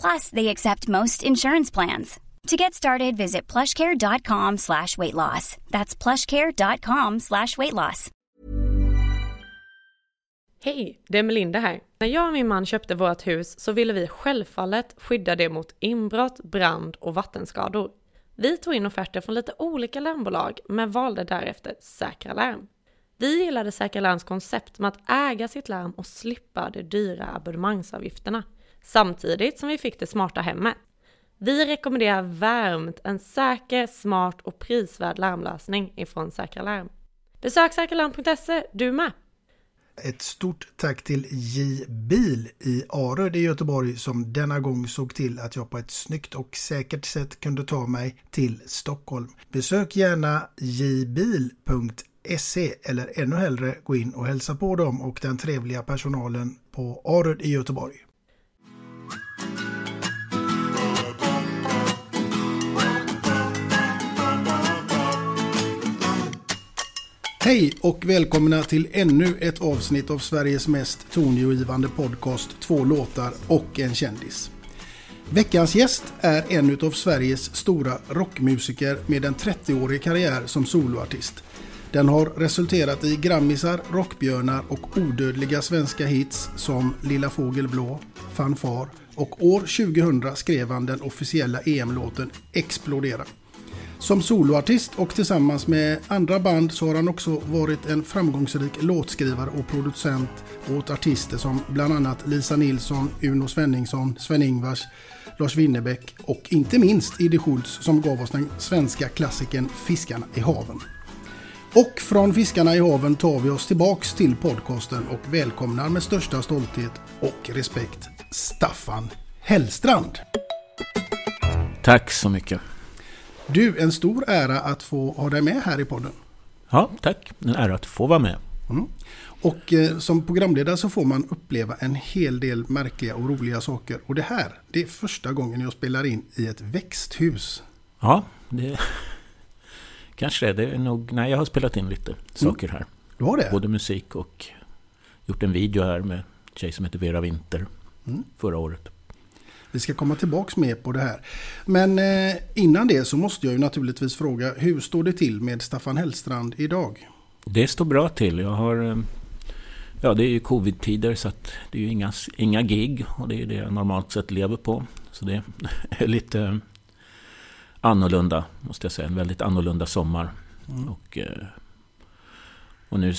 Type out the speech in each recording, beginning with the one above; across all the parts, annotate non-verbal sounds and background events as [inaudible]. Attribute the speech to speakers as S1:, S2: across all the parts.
S1: Plus, they accept most insurance plans. To get started, visit plushcare.com slash weight loss. That's plushcare.com slash weight loss.
S2: Hej, det är Melinda här. När jag och min man köpte vårt hus så ville vi självfallet skydda det mot inbrott, brand och vattenskador. Vi tog in offerter från lite olika larmbolag men valde därefter Säkra Larm. Vi gillade Säkra Larms koncept med att äga sitt larm och slippa de dyra abonnemangsavgifterna. Samtidigt som vi fick det smarta hemmet. Vi rekommenderar varmt en säker, smart och prisvärd larmlösning ifrån Säkra Larm. Besök säkralarm.se du med!
S3: Ett stort tack till J Bil i Aröd i Göteborg som denna gång såg till att jag på ett snyggt och säkert sätt kunde ta mig till Stockholm. Besök gärna jbil.se eller ännu hellre gå in och hälsa på dem och den trevliga personalen på Aröd i Göteborg. Hej och välkomna till ännu ett avsnitt av Sveriges mest tongivande podcast Två låtar och en kändis. Veckans gäst är en av Sveriges stora rockmusiker med en 30-årig karriär som soloartist. Den har resulterat i grammisar, rockbjörnar och odödliga svenska hits som Lilla Fågel Blå, Fanfar och år 2000 skrev han den officiella EM-låten Explodera. Som soloartist och tillsammans med andra band så har han också varit en framgångsrik låtskrivare och producent åt artister som bland annat Lisa Nilsson, Uno Svenningsson, Sven-Ingvars, Lars Winnerbäck och inte minst Eddie Schultz som gav oss den svenska klassikern Fiskarna i haven. Och från Fiskarna i haven tar vi oss tillbaks till podcasten och välkomnar med största stolthet och respekt Staffan Hellstrand.
S4: Tack så mycket.
S3: Du, en stor ära att få ha dig med här i podden.
S4: Ja, tack. En ära att få vara med.
S3: Mm. Och eh, som programledare så får man uppleva en hel del märkliga och roliga saker. Och det här, det är första gången jag spelar in i ett växthus.
S4: Ja, det [laughs] kanske det är nog... Nej, jag har spelat in lite saker här.
S3: Du har det?
S4: Både musik och gjort en video här med en tjej som heter Vera Winter
S3: Mm.
S4: förra året.
S3: Vi ska komma tillbaks med på det här. Men eh, innan det så måste jag ju naturligtvis fråga, hur står det till med Staffan Hellstrand idag?
S4: Det står bra till. Jag har... eh, Ja, det är ju covid-tider så att det är ju inga, inga gig och det är det jag normalt sett lever på. Så det [laughs] är lite annorlunda, måste jag säga. En väldigt annorlunda sommar.
S3: Mm.
S4: Och, eh, och nu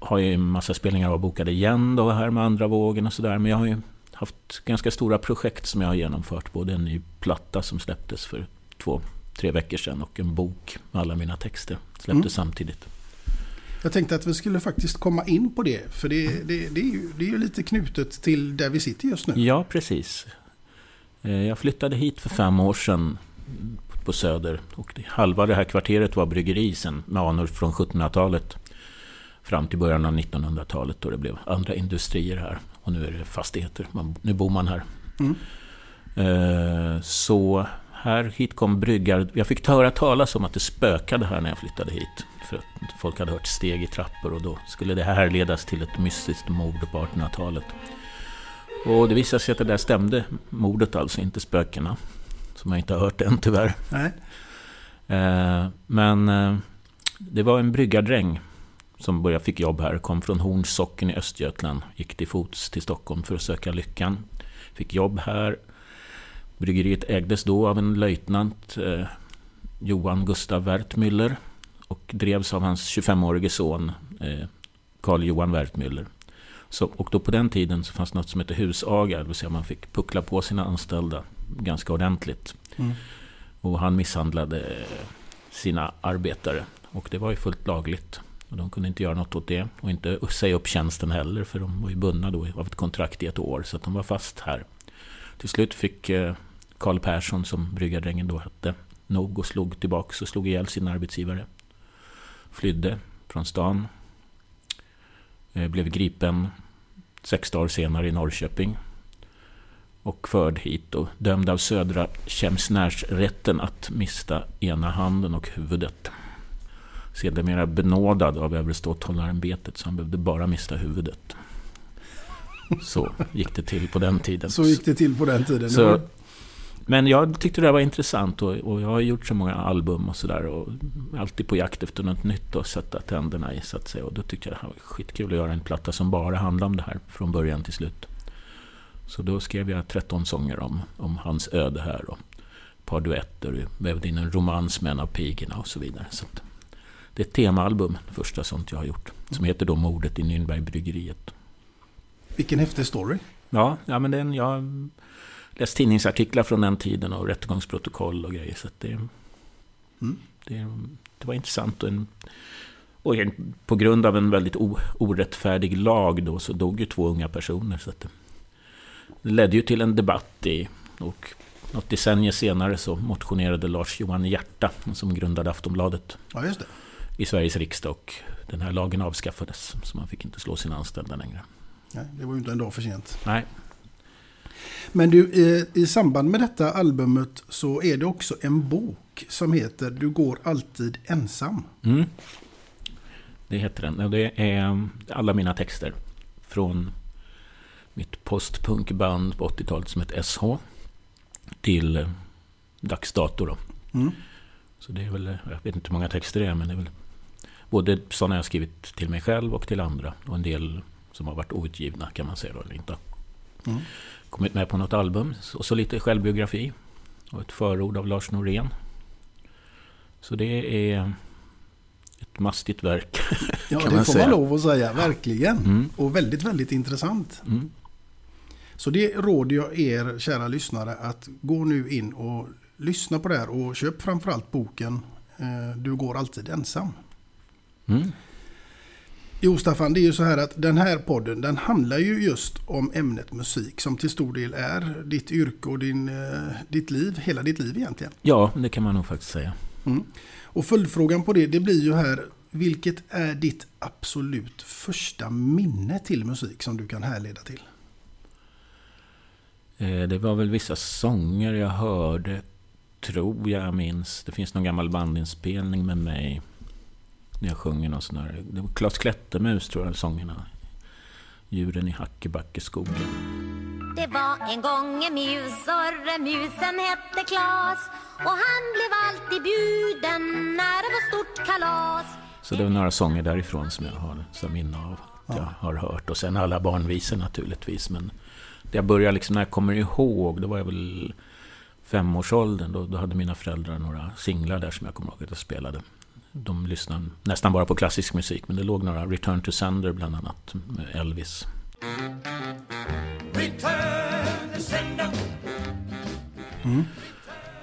S4: har jag ju en massa spelningar avbokade igen då här med andra vågen och sådär. Men jag har ju haft ganska stora projekt som jag har genomfört. Både en ny platta som släpptes för två, tre veckor sedan och en bok med alla mina texter. Släpptes
S3: Mm.
S4: samtidigt.
S3: Jag tänkte att vi skulle faktiskt komma in på det, för det, det, det, är, ju, det är ju lite knutet till där vi sitter just nu.
S4: Ja, precis. Eh, Jag flyttade hit för fem år sedan på Söder. Och halva det här kvarteret var bryggeri sen, med anor från 1700-talet fram till början av 1900-talet då det blev andra industrier här. Och nu är det fastigheter, man, nu bor man här.
S3: Mm.
S4: Eh, så här hit kom bryggar. Jag fick höra talas om att det spökade här när jag flyttade hit. För att folk hade hört steg i trappor och då skulle det här ledas till ett mystiskt mord på 1800-talet. Och det visade sig att det där stämde. Mordet alltså, inte spökena. Som jag inte har hört än tyvärr.
S3: Nej.
S4: Eh, men eh, det var en bryggardräng som började fick jobb här. Kom från Horns socken i Östergötland. Gick till fots till Stockholm för att söka lyckan. Fick jobb här. Bryggeriet ägdes då av en löjtnant, eh, Johan Gustav Wertmüller. Och drevs av hans 25-årige son, eh, Carl Johan Wertmüller. Så, och då på den tiden så fanns något som hette husaga, det vill säga man fick puckla på sina anställda ganska ordentligt.
S3: Mm.
S4: Och han misshandlade sina arbetare. Och det var ju fullt lagligt. Och de kunde inte göra något åt det. Och inte säga upp tjänsten heller, för de var ju bundna då av ett kontrakt i ett år. Så att de var fast här. Till slut fick eh, Karl Persson, som bryggardrängen då hette, nog och slog tillbaka och slog ihjäl sin arbetsgivare. Flydde från stan. Eh, blev gripen sex dagar senare i Norrköping. Och förd hit och dömd av Södra Kämsnärsrätten att mista ena handen och huvudet. Sedermera benådad av överståthållarämbetet så han behövde bara mista huvudet. Så gick det till på den tiden.
S3: Så gick det till på den tiden.
S4: Så, men jag tyckte det var intressant och, och jag har gjort så många album och sådär. Och alltid på jakt efter något nytt att sätta tänderna i så att säga. Och då tyckte jag det var skitkul att göra en platta som bara handlar om det här från början till slut. Så då skrev jag 13 sånger om, om hans öde här. Och ett par duetter, vävde in en romans med en av pigorna och så vidare. Så att, det är ett temaalbum, det första sånt jag har gjort. Som heter då Mordet i Nürnbergbryggeriet.
S3: Vilken häftig story.
S4: Ja, ja men den, jag läst tidningsartiklar från den tiden och rättegångsprotokoll och grejer. Så det,
S3: Mm.
S4: det, det var intressant. Och, en, och en, på grund av en väldigt o, orättfärdig lag då så dog ju två unga personer. Så det, det ledde ju till en debatt i, och något decennier senare så motionerade Lars-Johan Hierta, som grundade Aftonbladet,
S3: Ja, just det.
S4: I Sveriges riksdag. Och den här lagen avskaffades, så man fick inte slå sina anställda längre.
S3: Nej, det var ju inte en dag för sent.
S4: Nej,
S3: Men du, i, i samband med detta albumet så är det också en bok som heter Du går alltid ensam.
S4: Mm. Det heter den. Och Det är alla mina texter. Från mitt postpunkband på 80-talet som heter SH. Till eh, dags dato då.
S3: Mm.
S4: Så det är väl, jag vet inte hur många texter det är, men det är väl både sådana jag skrivit till mig själv och till andra. Och en del som har varit outgivna kan man säga då, eller inte
S3: Mm.
S4: kommit med på något album. Och så lite självbiografi. Och ett förord av Lars Norén. Så det är ett mastigt verk. [laughs]
S3: Ja, det
S4: man
S3: får
S4: säga.
S3: man lov att säga. Verkligen.
S4: Mm.
S3: Och väldigt, väldigt intressant.
S4: Mm.
S3: Så det råder jag er, kära lyssnare, att gå nu in och lyssna på det här och köp framförallt boken eh, Du går alltid ensam.
S4: Mm.
S3: Jo, Staffan, det är ju så här att den här podden den handlar ju just om ämnet musik som till stor del är ditt yrke och din, eh, ditt liv, hela ditt liv egentligen.
S4: Ja, det kan man nog faktiskt säga.
S3: Mm. Och följdfrågan på det, det blir ju här, vilket är ditt absolut första minne till musik som du kan härleda till?
S4: Eh, Det var väl vissa sånger jag hörde, tror jag minns. Det finns någon gammal bandinspelning med mig. När jag sjunger någon sån här... Det var Klas Klättermus tror jag, sångerna. Djuren i Hackebackeskogen.
S5: Det var en gång en mus och musen hette Klas och han blev alltid bjuden när det var stort kalas.
S4: Så det var några sånger därifrån som jag har som minne av jag har hört. Och sen alla barnvisor naturligtvis. Men det jag började liksom, när jag kommer ihåg, då var jag väl femårsåldern. Då, då hade mina föräldrar några singlar där som jag kommer ihåg att jag spelade. De lyssnade nästan bara på klassisk musik, men det låg några Return to Sender bland annat, med Elvis.
S3: Mm.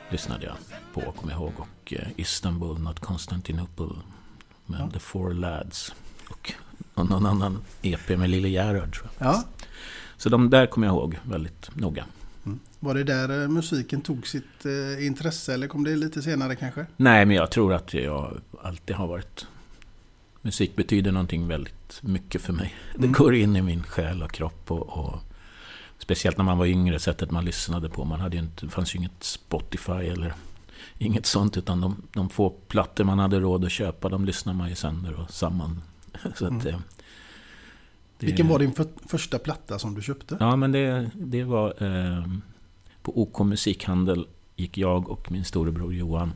S4: lyssnade jag på, kommer jag ihåg. Och eh, Istanbul, not Constantinople med
S3: Ja.
S4: The Four Lads. Och någon, någon annan EP med Lille Gerhard tror jag.
S3: Ja,
S4: Så de där kommer jag ihåg väldigt noga.
S3: Var det där eh, musiken tog sitt eh, intresse eller kom det lite senare kanske?
S4: Nej, men jag tror att jag alltid har varit... Musik betyder någonting väldigt mycket för mig. Det
S3: Mm.
S4: går in i min själ och kropp. Och, och Speciellt när man var yngre, sättet man lyssnade på. Man hade ju inte, det fanns ju inget Spotify eller inget sånt. Utan de, de få plattor man hade råd att köpa, de lyssnade man ju sönder och samman. [laughs] Så
S3: Mm.
S4: eh, det-
S3: Vilken var din för, första platta som du köpte?
S4: Ja, men det, det var... Eh, på OK Musikhandel gick jag och min storebror Johan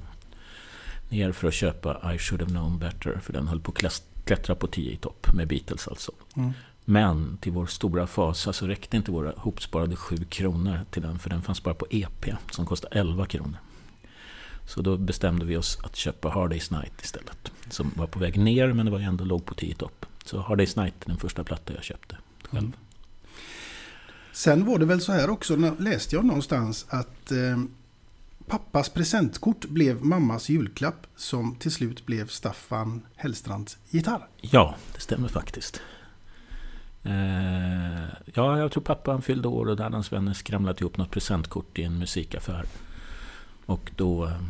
S4: ner för att köpa I should have known better. För den höll på att klättra på 10 i topp med Beatles alltså.
S3: Mm.
S4: Men till vår stora fasa så räckte inte våra hopsparade 7 kronor till den. För den fanns bara på EP som kostade 11 kronor. Så då bestämde vi oss att köpa Hard Day's Night istället. Som var på väg ner men det var ändå låg på 10 i topp. Så Hard Day's Night är den första platta jag köpte själv.
S3: Mm. Sen var det väl så här också, läste jag någonstans att eh, pappas presentkort blev mammas julklapp som till slut blev Staffan Hellstrands gitarr.
S4: Ja, det stämmer faktiskt. Eh, ja, jag tror pappa han fyllde år och då hade hans vänner skramlat ihop något presentkort i en musikaffär. Och då eh,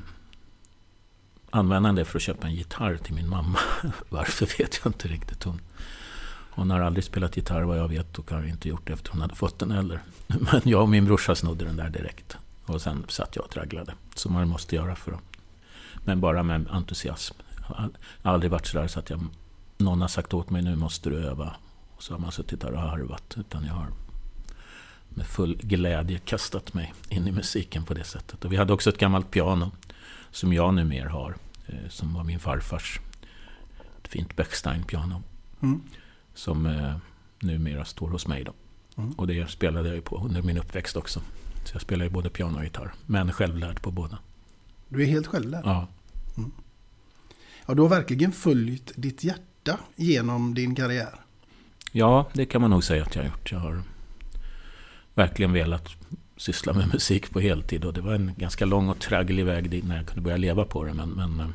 S4: använde han det för att köpa en gitarr till min mamma. [laughs] Varför vet jag inte riktigt. Hon, hon har aldrig spelat gitarr vad jag vet och har inte gjort det efter hon hade fått den heller. [laughs] Men jag och min brorsa snodde den där direkt. Och sen satt jag och tragglade. Som man måste göra för att... Men bara med entusiasm. Jag har aldrig varit sådär så att jag, någon har sagt åt mig nu måste du öva. Och så har man suttit där och harvat. Utan jag har med full glädje kastat mig in i musiken på det sättet. Och vi hade också ett gammalt piano som jag numera har. Eh, som var min farfars. Ett fint Bechstein-piano.
S3: Mm.
S4: Som eh, numera står hos mig. Då.
S3: Mm.
S4: Och det spelade jag ju på under min uppväxt också. Så jag spelar ju både piano och gitarr. Men självlärd på båda.
S3: Du är helt själv där.
S4: Ja.
S3: Ja, du har verkligen följt ditt hjärta genom din karriär.
S4: Ja, det kan man nog säga att jag har gjort. Jag har verkligen velat syssla med musik på heltid. Och det var en ganska lång och tragglig väg dit när jag kunde börja leva på det. Men, men eh,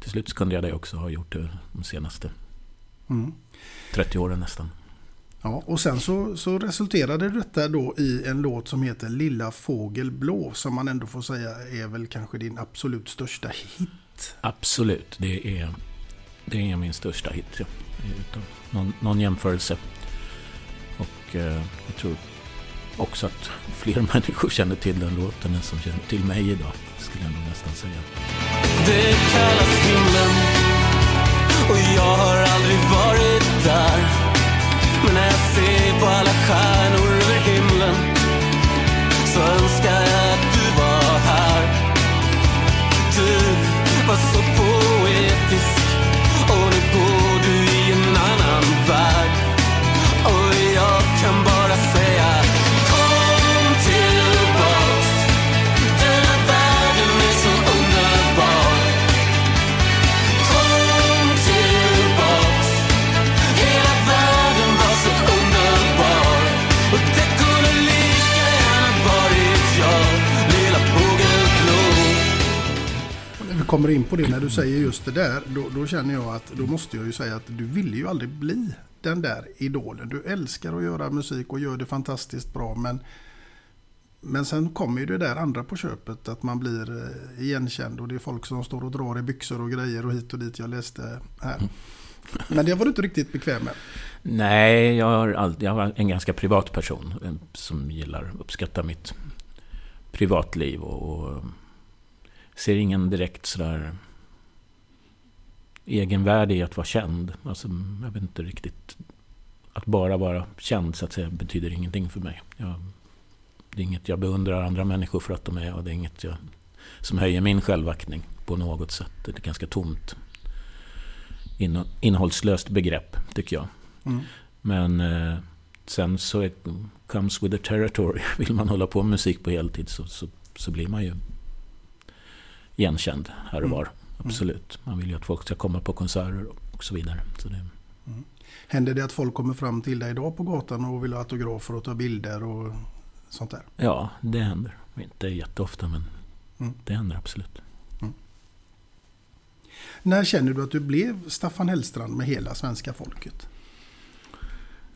S4: till slut kunde jag det också ha gjort det de senaste
S3: Mm.
S4: 30 åren nästan.
S3: Ja, och sen så, så resulterade detta då i en låt som heter Lilla Fågel Blå som man ändå får säga är väl kanske din absolut största hit.
S4: Absolut, det är, det är min största hit. Ja. Utan någon, någon jämförelse. Och eh, jag tror också att fler [laughs] människor känner till den låten än som känner till mig idag. Skulle jag nog nästan säga.
S6: Det kallas himlen och jag har aldrig varit där. Men när jag ser på alla stjärnor
S3: kommer in på det, när du säger just det där, då, då känner jag att då måste jag ju säga att du ville ju aldrig bli den där idolen. Du älskar att göra musik och gör det fantastiskt bra, men men sen kommer ju det där andra på köpet, att man blir eh, igenkänd och det är folk som står och drar i byxor och grejer och hit och dit. Jag läste här. Men det var du inte riktigt bekväm med.
S4: Nej, jag har alltid, jag var en ganska privat person eh, som gillar uppskatta mitt privatliv och, och ser ingen direkt sådär egenvärde i att vara känd. Alltså, jag vet inte riktigt. Att bara vara känd så att säga betyder ingenting för mig. Jag, det är inget jag beundrar andra människor för att de är och det är inget jag, som höjer min självaktning på något sätt. Det är ett ganska tomt innehållslöst begrepp tycker jag.
S3: Mm.
S4: Men eh, sen så är, comes with the territory. [laughs] Vill man hålla på med musik på heltid så, så, så blir man ju igenkänd här och
S3: Mm.
S4: var. Absolut. Man vill ju att folk ska komma på konserter och så vidare. Så det,
S3: Händer det att folk kommer fram till dig idag på gatan och vill ha autografer och ta bilder och sånt där?
S4: ja, det händer. Inte jätteofta men
S3: Mm.
S4: det händer absolut.
S3: När känner du att du blev Staffan Hellstrand med hela svenska folket?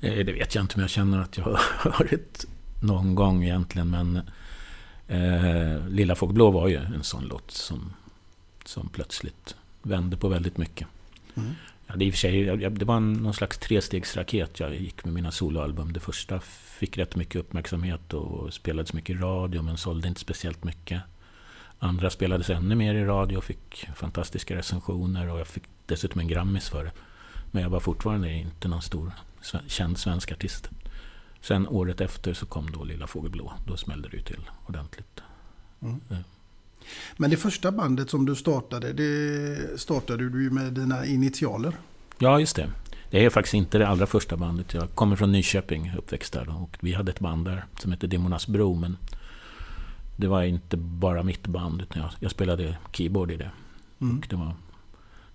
S4: Eh, Det vet jag inte, men jag känner att jag har [laughs] ett någon gång egentligen. Men eh, Lilla Fågelblå var ju en sån låt som, som plötsligt vände på väldigt mycket.
S3: Mm.
S4: Ja, det, i och för sig, det var en, någon slags trestegsraket jag gick med mina soloalbum. Det första fick rätt mycket uppmärksamhet och spelades mycket i radio men sålde inte speciellt mycket. Andra spelades ännu mer i radio och fick fantastiska recensioner och jag fick dessutom en Grammis för det. Men jag var fortfarande inte någon stor känd svensk artist. Sen året efter så kom då Lilla Fågelblå. Då smällde det ju till ordentligt.
S3: Mm. Men det första bandet som du startade, det startade du med dina initialer?
S4: Ja, just det. Det är faktiskt inte det allra första bandet. Jag kommer från Nyköping, uppväxt där. Och vi hade ett band där som hette Dimmornas Bro. Men det var inte bara mitt band, utan jag, jag spelade keyboard i det. Mm. Och det var,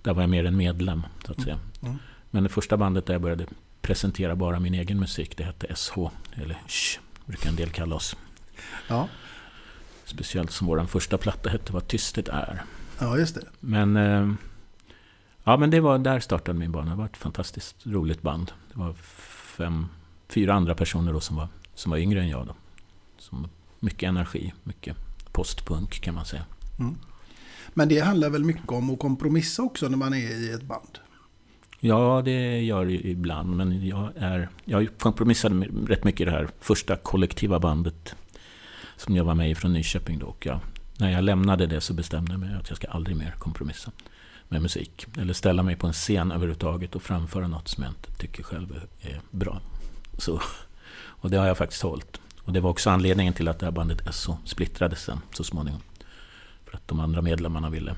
S4: där var jag mer en medlem, så att säga. Mm. mm. Men det första bandet där jag började presentera bara min egen musik, det hette SH, eller SH, brukar en del kalla oss.
S3: Ja.
S4: Speciellt som vår första platta hette Vad tystet är.
S3: Ja, just det.
S4: Men, eh, ja, men det var, där startade min bana. Det var ett fantastiskt roligt band. Det var fem, fyra andra personer då som var, som var yngre än jag. Då. Som, mycket energi, mycket postpunk kan man säga. Mm.
S3: Men det handlar väl mycket om att kompromissa också när man är i ett band?
S4: Ja, det gör det ibland. Men jag, är, jag kompromissade rätt mycket i det här första kollektiva bandet som jag var med i från Nyköping. Då. Och jag, när jag lämnade det så bestämde jag mig att jag ska aldrig mer kompromissa med musik. Eller ställa mig på en scen överhuvudtaget och framföra något som jag inte tycker själv är bra. Så, och det har jag faktiskt hållit. Och det var också anledningen till att det här bandet SO splittrades sen så småningom. För att de andra medlemmarna ville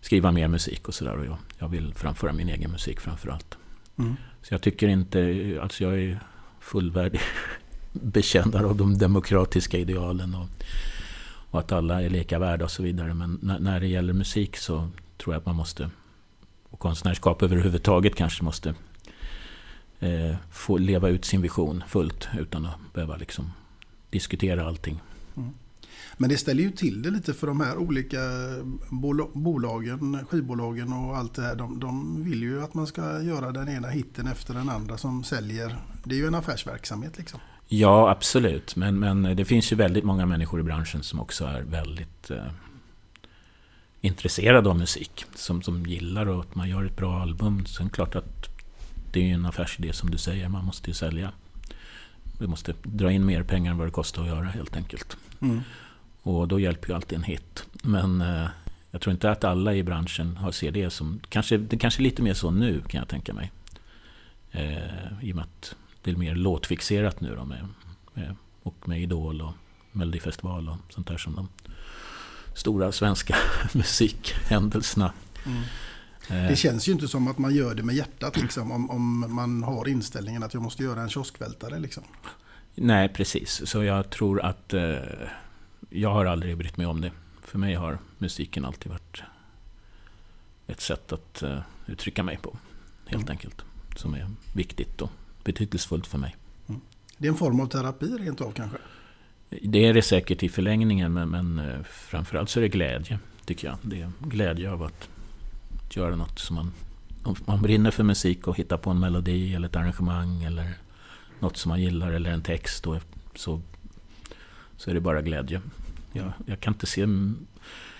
S4: skriva mer musik och sådär. Och jag, jag vill framföra min egen musik framför allt. Mm. Så jag tycker inte, alltså jag är fullvärdig [laughs] bekännare av de demokratiska idealen. Och, och, att alla är lika värda och så vidare. Men när, när det gäller musik så tror jag att man måste, och konstnärskap överhuvudtaget kanske måste eh, få leva ut sin vision fullt utan att behöva liksom diskutera allting. Mm.
S3: Men det ställer ju till det lite för de här olika bolagen, skivbolagen och allt det här. De, de vill ju att man ska göra den ena hitten efter den andra som säljer. Det är ju en affärsverksamhet liksom.
S4: Ja, absolut. Men, men det finns ju väldigt många människor i branschen som också är väldigt eh, intresserade av musik. Som, som gillar att man gör ett bra album. Sen klart att det är en affärsidé som du säger. Man måste ju sälja. Vi måste dra in mer pengar än vad det kostar att göra helt enkelt. Mm. Och då hjälper ju alltid en hit. Men eh, jag tror inte att alla i branschen har ser det som... Kanske, det kanske är lite mer så nu kan jag tänka mig. Eh, I och med att det är mer låtfixerat nu då med, med, och med Idol och Melodifestival och sånt där som de stora svenska [laughs] musikhändelserna. Mm.
S3: Eh. Det känns ju inte som att man gör det med hjärtat liksom, om, om man har inställningen att jag måste göra en kioskvältare. Liksom.
S4: Nej, precis. Så jag tror att eh, jag har aldrig brytt mig om det. För mig har musiken alltid varit ett sätt att eh, uttrycka mig på. Helt mm. enkelt. Som är viktigt och betydelsefullt för mig. Mm.
S3: Det är en form av terapi rent av kanske?
S4: Det är det säkert i förlängningen men, men eh, framförallt så är det glädje tycker jag. Det är glädje av att göra något som man... Om man brinner för musik och hittar på en melodi eller ett arrangemang eller något som man gillar eller en text då, så, så är det bara glädje. Jag, jag, kan inte se,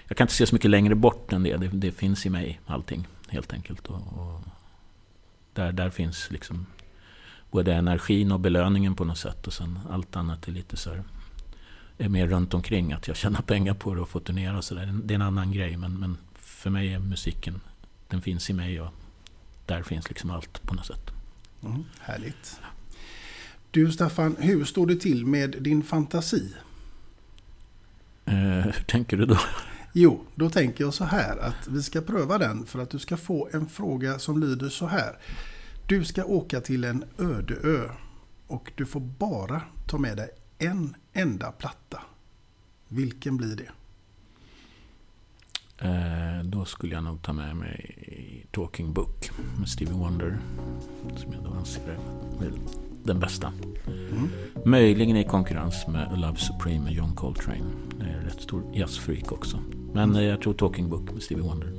S4: jag kan inte se så mycket längre bort än det. Det, det finns i mig allting helt enkelt. Och, och där, där finns liksom både energin och belöningen på något sätt. Och sen allt annat är lite så här, är mer runt omkring. Att jag tjänar pengar på det och får turnera och sådär. Det är en annan grej. Men, men för mig är musiken, den finns i mig och där finns liksom allt på något sätt.
S3: Mm, härligt. Du Staffan, hur står det till med din fantasi?
S4: Eh, hur tänker du då?
S3: Jo, då tänker jag så här att vi ska pröva den för att du ska få en fråga som lyder så här. Du ska åka till en öde ö och du får bara ta med dig en enda platta. Vilken blir det?
S4: Eh, då skulle jag nog ta med mig Talking Book med Stevie Wonder. Som jag då anser är den bästa. Mm. Möjligen i konkurrens med Love Supreme med John Coltrane. Det är rätt stor jazzfreak också. Men mm. jag tror Talking Book med Stevie Wonder.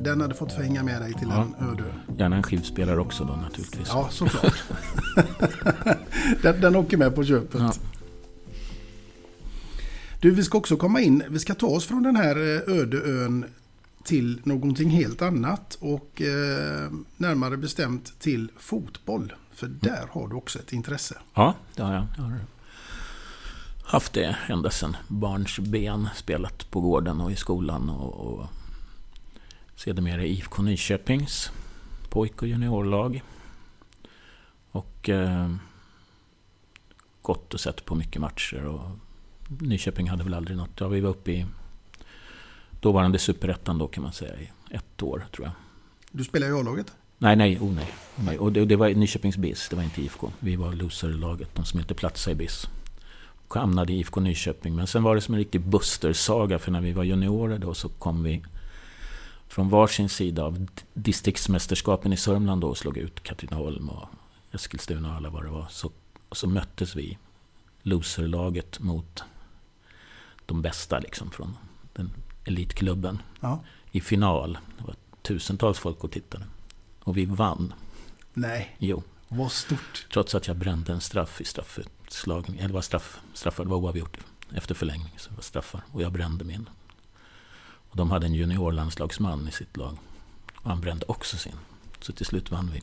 S3: Den hade fått hänga med dig till ja. en öde
S4: Gärna en skivspelare också då naturligtvis.
S3: Ja, såklart. [laughs] den, den åker med på köpet. Ja. Du, vi ska också komma in, vi ska ta oss från den här eh, öde ön till någonting helt annat och eh, närmare bestämt till fotboll. För där har du också ett intresse.
S4: Ja, det har jag. Jag har haft det ända sedan barns ben. Spelat på gården och i skolan och, och sedermera IFK Nyköpings pojk och juniorlag. Och eh, gått och sett på mycket matcher. Och Nyköping hade väl aldrig något. Ja, vi var uppe i dåvarande superettan då kan man säga i ett år tror jag.
S3: Du spelar i A-laget?
S4: Nej, nej, oh, nej. nej. Och det, det var Nyköpings BIS, det var inte IFK. Vi var loserlaget, de som inte platsade i BIS. Hamnade i IFK Nyköping. Men sen var det som en riktig Buster-saga, för när vi var juniorer då så kom vi från varsin sida av distriktsmästerskapen i Sörmland då och slog ut Katrineholm och Eskilstuna och alla vad det var. Så, och så möttes vi, loserlaget, mot de bästa liksom från den elitklubben
S3: Ja.
S4: i final. Det var tusentals folk och tittade. Och vi vann.
S3: Nej,
S4: Jo,
S3: vad stort.
S4: trots att jag brände en straff i straffutslagning. Eller var straff, straffar, det var oavgjort efter förlängning. Så det var straffar. Och jag brände min. Och de hade en juniorlandslagsman i sitt lag. Och han brände också sin. Så till slut vann vi.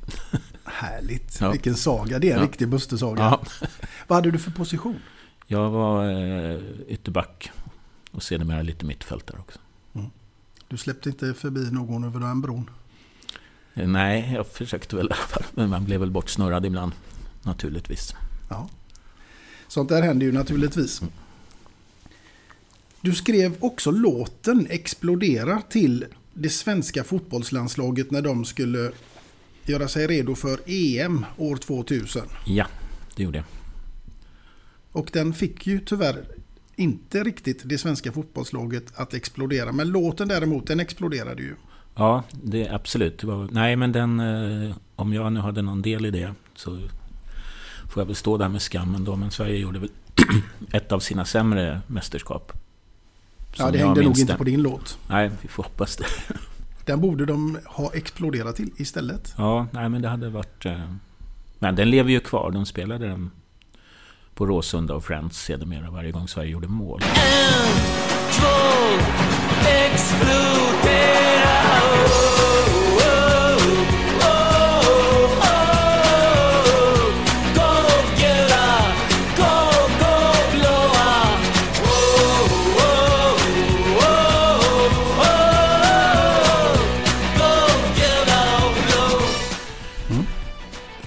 S4: [laughs]
S3: Härligt.
S4: Ja.
S3: Vilken saga. Det är en
S4: Ja.
S3: riktig Buster-saga.
S4: Ja.
S3: Vad hade du för position?
S4: Jag var eh, ytterback. Och sedermera lite mittfältare också.
S3: Du släppte inte förbi någon över den bron?
S4: Eh, Nej, jag försökte väl i alla fall. Men man blev väl bortsnurrad ibland. Naturligtvis.
S3: Ja. Sånt där händer ju naturligtvis. Du skrev också låten Explodera till det svenska fotbollslandslaget när de skulle göra sig redo för EM år 2000.
S4: Ja, det gjorde jag.
S3: Och den fick ju tyvärr inte riktigt det svenska fotbollslaget att explodera. Men låten däremot, den exploderade ju.
S4: Ja, det absolut. Nej, men den... Eh, om jag nu hade någon del i det så får jag väl stå där med skammen då. Men Sverige gjorde väl [clears throat] ett av sina sämre mästerskap.
S3: Ja, det hängde nog inte på din låt.
S4: Nej, vi får hoppas det. [laughs]
S3: Den borde de ha exploderat till istället.
S4: Ja, nej men det hade varit... Eh, men den lever ju kvar. De spelade den på Råsunda och Friends sedermera varje gång Sverige gjorde mål.
S6: två, explodera oh, oh,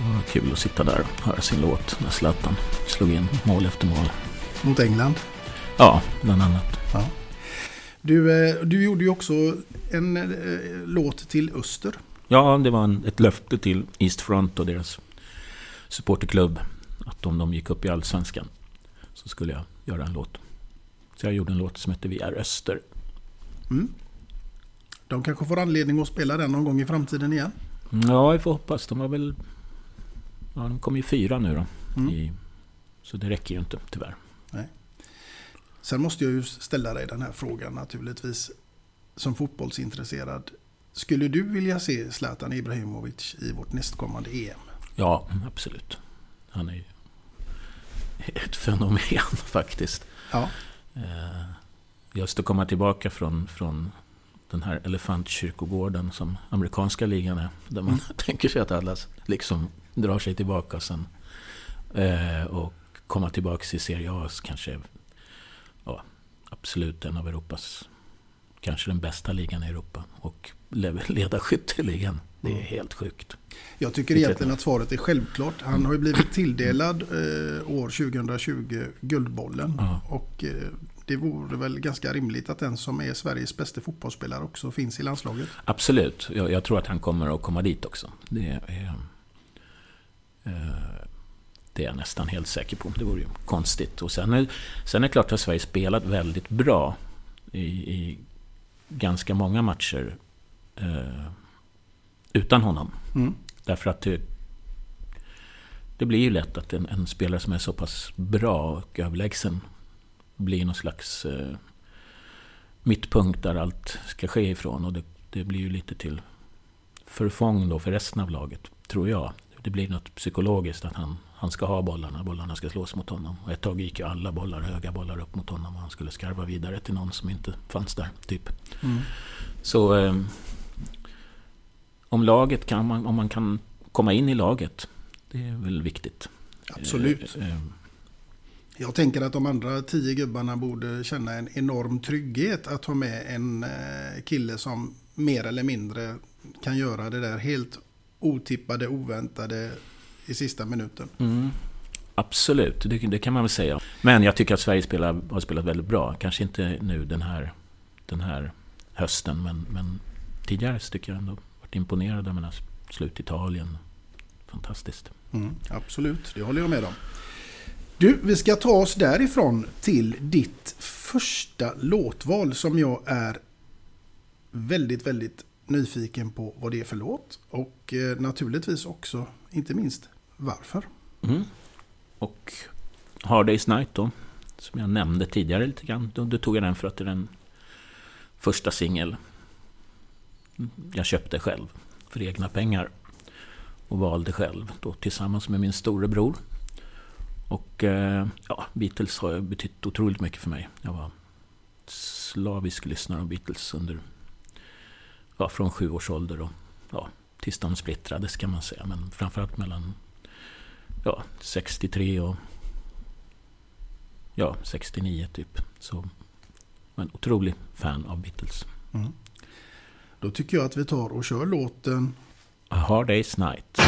S6: oh,
S4: kul att sitta där och höra sin låt med Zlatan slog in mål efter mål.
S3: Mot England.
S4: Ja, bland annat.
S3: Ja. Du, eh, du gjorde ju också en eh, låt till Öster.
S4: Ja, det var en, ett löfte till East Front och deras supporterklubb. Att om de gick upp i Allsvenskan så skulle jag göra en låt. Så jag gjorde en låt som heter Vi är Öster.
S3: Mm. De kanske får anledning att spela den någon gång i framtiden igen.
S4: Ja, vi får hoppas. De var väl... Ja, de kom ju fyra nu då.
S3: Mm.
S4: I, så det räcker ju inte, tyvärr.
S3: Sen måste jag ju ställa dig den här frågan naturligtvis. Som fotbollsintresserad. Skulle du vilja se Zlatan Ibrahimovic i vårt nästkommande EM?
S4: Ja, absolut. Han är ju ett fenomen [laughs] faktiskt.
S3: Ja.
S4: Eh, Just att komma tillbaka från, från den här elefantkyrkogården som amerikanska ligan är. Där man [laughs] tänker sig att alla liksom drar sig tillbaka sen. Eh, och komma tillbaka i Serie A kanske ja, absolut en av Europas, kanske den bästa ligan i Europa. Och le- [laughs] leda skytteligan. Det är helt sjukt.
S3: Jag tycker egentligen att svaret är självklart. Han har ju blivit tilldelad eh, år 2020 Guldbollen.
S4: Ja.
S3: Och eh, det vore väl ganska rimligt att den som är Sveriges bästa fotbollsspelare också finns i landslaget.
S4: Absolut. Jag, jag tror att han kommer att komma dit också. Det är, eh, det är jag nästan helt säker på. Det vore ju konstigt. Och sen är, sen är det klart att Sverige spelat väldigt bra i, i ganska många matcher eh, utan honom.
S3: Mm.
S4: Därför att det, det blir ju lätt att en, en spelare som är så pass bra och överlägsen blir någon slags eh, mittpunkt där allt ska ske ifrån. Och det, det blir ju lite till förfång då för resten av laget, tror jag. Det blir något psykologiskt att han, han ska ha bollarna, bollarna ska slås mot honom. Och ett tag gick ju alla bollar, höga bollar upp mot honom och han skulle skarva vidare till någon som inte fanns där. Typ.
S3: Mm.
S4: Så eh, om laget kan man, om man kan komma in i laget, det är väl viktigt.
S3: Absolut.
S4: Eh, eh,
S3: Jag tänker att de andra tio gubbarna borde känna en enorm trygghet att ha med en eh, kille som mer eller mindre kan göra det där helt otippade, oväntade i sista minuten.
S4: Mm. Absolut, det, det, kan man väl säga. Men jag tycker att Sverige spelar, har spelat väldigt bra. Kanske inte nu den här, den här hösten, men, men tidigare så tycker jag ändå varit imponerad. Jag menar, slut Italien. Fantastiskt.
S3: Mm, absolut, det håller jag med om. Du, vi ska ta oss därifrån till ditt första låtval som jag är väldigt, väldigt nyfiken på vad det är för låt. Och eh, naturligtvis också, inte minst, varför.
S4: Mm. Och Hard Day's Night då, som jag nämnde tidigare lite grann. Då, då tog jag den för att det är den första singel jag köpte själv för egna pengar. Och valde själv då tillsammans med min storebror. Och eh, ja, Beatles har betytt otroligt mycket för mig. Jag var slavisk lyssnare av Beatles under ja, från sju års ålder och ja, tills de splittrades kan man säga. Men framförallt mellan ja, 63 och ja, 69 typ. Så jag var en otrolig fan av Beatles.
S3: Mm. Då tycker jag att vi tar och kör låten
S4: A Hard Day's Night.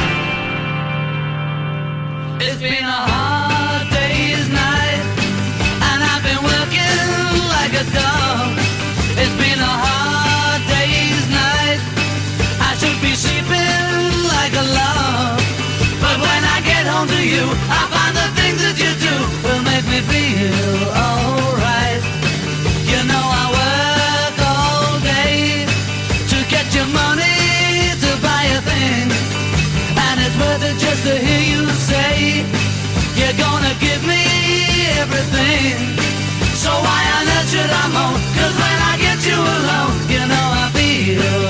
S7: It's been a hard day's night, and I've been working like a dog. Everything So why on earth should I moan? Cause when I get you alone You know I feel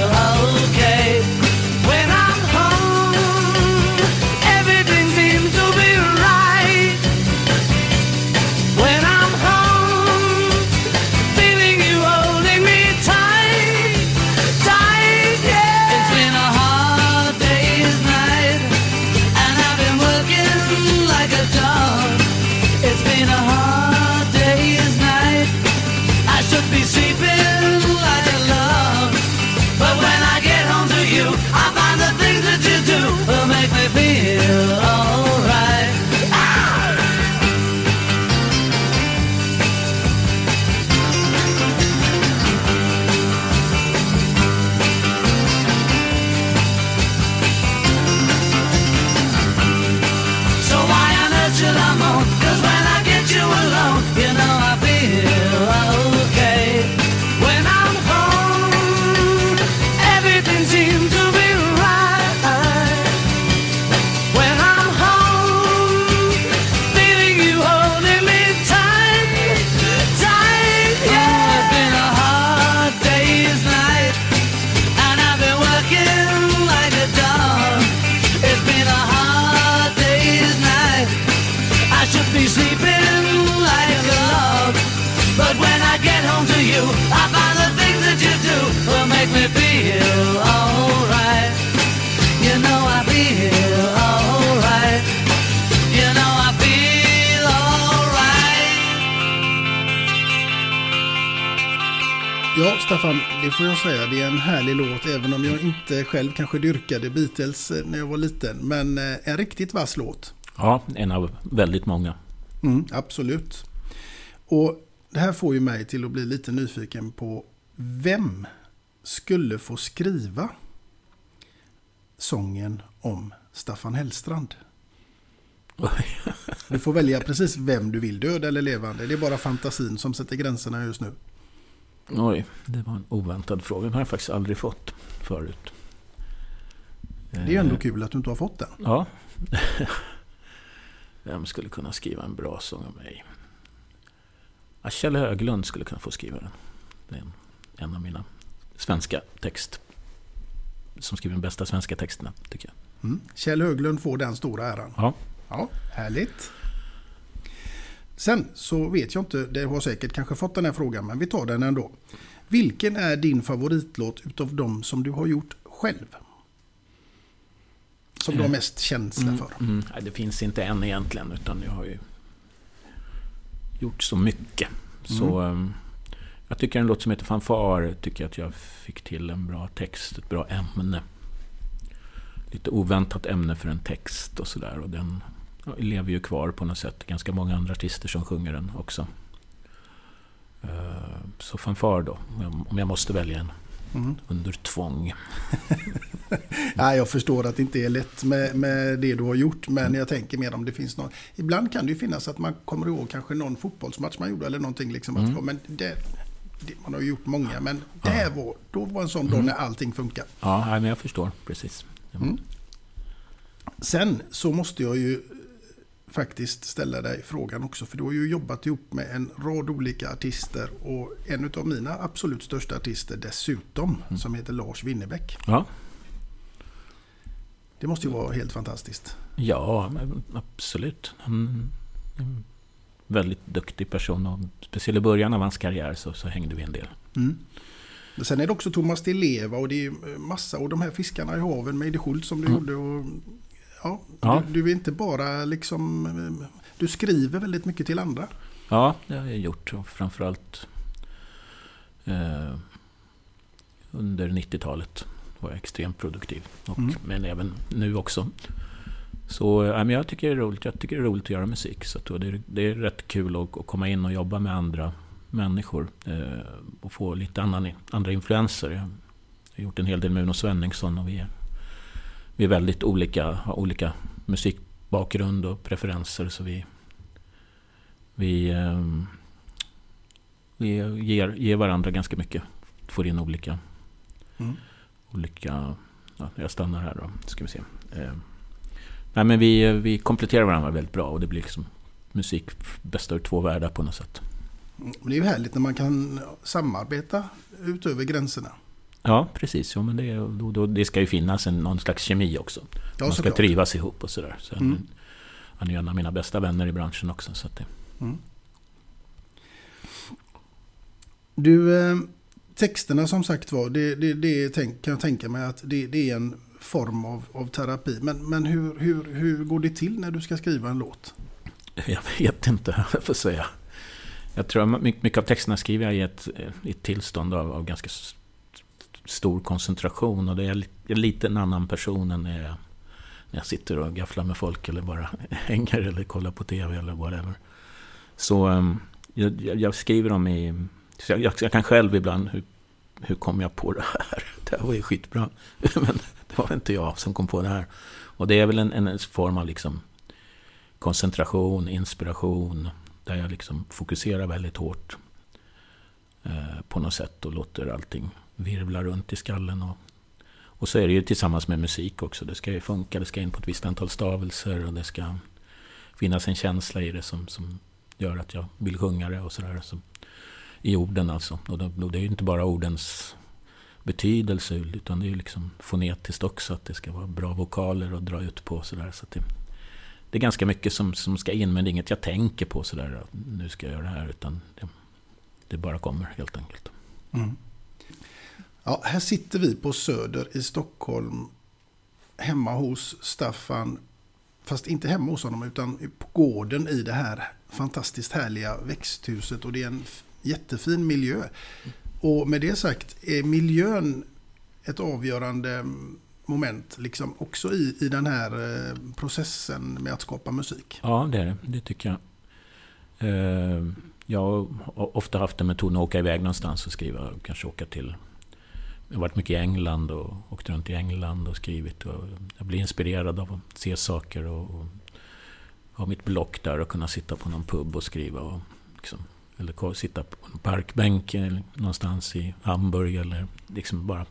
S3: Ja, Staffan, det får jag säga. Det är en härlig låt, även om jag inte själv kanske dyrkade Beatles eh, när jag var liten. Men eh, en riktigt vass låt.
S4: Ja, en av väldigt många.
S3: Mm, absolut. Och det här får ju mig till att bli lite nyfiken på vem skulle få skriva sången om Staffan Hellstrand? Du får välja precis vem du vill, död eller levande. Det är bara fantasin som sätter gränserna just nu.
S4: Oj, det var en oväntad fråga. Den har jag faktiskt aldrig fått förut.
S3: Det är ändå
S4: Eh,
S3: kul att du inte har fått den.
S4: Ja. [laughs] Vem skulle kunna skriva en bra sång om mig? Kjell Höglund skulle kunna få skriva den. Det är en, en av mina svenska text... Som skriver de bästa svenska texterna, tycker jag.
S3: Mm. Kjell Höglund får den stora äran.
S4: Ja.
S3: Ja, härligt. Sen så vet jag inte, det har säkert kanske fått den här frågan, men vi tar den ändå. Vilken är din favoritlåt utav de som du har gjort själv? Som du har mest känsla
S4: Mm,
S3: för?
S4: mm. Nej, det finns inte en egentligen, utan jag har ju gjort så mycket. Så um, jag tycker en låt som heter Fanfar, tycker jag att jag fick till en bra text, ett bra ämne. Lite oväntat ämne för en text och sådär. Och den lever ju kvar på något sätt. Ganska många andra artister som sjunger den också. Eh, Så Fanfar då, om jag- måste välja en.
S3: Mm.
S4: Under tvång. [laughs]
S3: Ja, jag förstår att det inte är lätt med, med det du har gjort, men jag tänker mer om det finns någon... Ibland kan det ju finnas att man kommer ihåg kanske någon fotbollsmatch man gjorde eller någonting. Liksom, att, ja, men det, det, man har ju gjort många, men det här var, då var en sån dag när allting funkar.
S4: Ja, men jag förstår precis.
S3: Mm. Sen så måste jag ju faktiskt ställa dig frågan också, för du har ju jobbat ihop med en rad olika artister och en av mina absolut största artister dessutom, som heter Lars Winnerbäck.
S4: Ja,
S3: Det måste ju vara helt fantastiskt.
S4: Ja, absolut. Han är en väldigt duktig person. Och speciellt i början av hans karriär så, så hängde vi en del.
S3: Mm. Men Sen är det också Thomas Di Leva och det är massa och de här fiskarna i haven med Eddie Schultz som du
S4: Mm.
S3: gjorde. Och, ja,
S4: Ja.
S3: Du, du är inte bara liksom... eh, Du skriver väldigt mycket till andra.
S4: Ja, det har jag gjort. Framförallt eh, under 90-talet var jag extremt produktiv. Och,
S3: Mm.
S4: Men även nu också. Så ja, men jag tycker det är roligt. Jag tycker det är roligt att göra musik. Så det, är, det är rätt kul att, att komma in och jobba med andra människor. Eh, och få lite annan, andra influenser. Jag har gjort en hel del med Uno Svenningsson och vi är, vi är väldigt olika, har olika musikbakgrund och preferenser. Så vi, vi, ehm, vi ger, ger varandra ganska mycket. Får in olika...
S3: Mm.
S4: olika ja, jag stannar här då. Ska vi se. Eh, nej, men vi, vi kompletterar varandra väldigt bra och det blir liksom musik bästa ur två världar på något sätt.
S3: Mm, Det är ju härligt när man kan samarbeta utöver gränserna.
S4: Ja, precis. Jo, men det, då, då, det ska ju finnas en, någon slags kemi också.
S3: Ja,
S4: Man ska
S3: såklart.
S4: trivas ihop och sådär. Så
S3: Mm.
S4: Han är en av mina bästa vänner i branschen också. Så det,
S3: Mm. Du, eh, texterna som sagt var, det, det, det tänk, kan jag tänka mig att det, det är en form av, av terapi. Men, men hur, hur, hur går det till när du ska skriva en låt?
S4: Jag vet inte, [laughs] jag får säga. Jag tror att mycket av texterna skriver jag i ett, i ett tillstånd av, av ganska stor koncentration. Och det är lite en annan person än när jag, när jag sitter och gafflar med folk eller bara [laughs] hänger eller kollar på TV eller whatever. Så ehm, jag, jag skriver dem i... Så jag, jag, jag kan själv ibland, hur, hur kom jag på det här? [laughs] Det här var ju skitbra. [laughs] Men det var inte jag som kom på det här. Och det är väl en, en form av liksom koncentration, inspiration. Där jag liksom fokuserar väldigt hårt eh, på något sätt och låter allting Virvlar runt i skallen. Och, och så är det ju tillsammans med musik också. Det ska ju funka, det ska in på ett visst antal stavelser och det ska finnas en känsla i det som, som gör att jag vill sjunga det och sådär. Så, I orden alltså. Och det, och det är ju inte bara ordens betydelse utan det är ju liksom fonetiskt också. Att det ska vara bra vokaler att dra ut på sådär. Så att det, det är ganska mycket som, som ska in men det är inget jag tänker på sådär. att Nu ska jag göra det här. Utan det, det bara kommer helt enkelt.
S3: Mm. Ja, här sitter vi på Söder i Stockholm. Hemma hos Staffan. Fast inte hemma hos honom utan på gården i det här fantastiskt härliga växthuset. Och det är en jättefin miljö. Och med det sagt är miljön ett avgörande mm, moment liksom också i, i den här eh, processen med att skapa musik.
S4: Ja, det är det. Det tycker jag. Eh, jag har ofta haft en metod att åka iväg någonstans och skriva. Kanske åka till... Jag har varit mycket i England och åkt runt i England och skrivit. Och jag blir inspirerad av att se saker och, och ha mitt block där och kunna sitta på någon pub och skriva. Och liksom, eller sitta på en parkbänk eller någonstans i Hamburg eller liksom bara,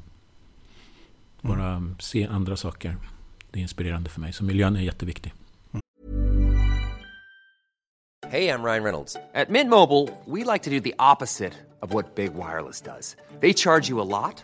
S4: bara se andra saker. Det är inspirerande för mig. Så miljön är jätteviktig.
S8: Hey, I'm Ryan Reynolds. At Mint Mobile, we like to do the opposite of what Big Wireless does. They charge you a lot,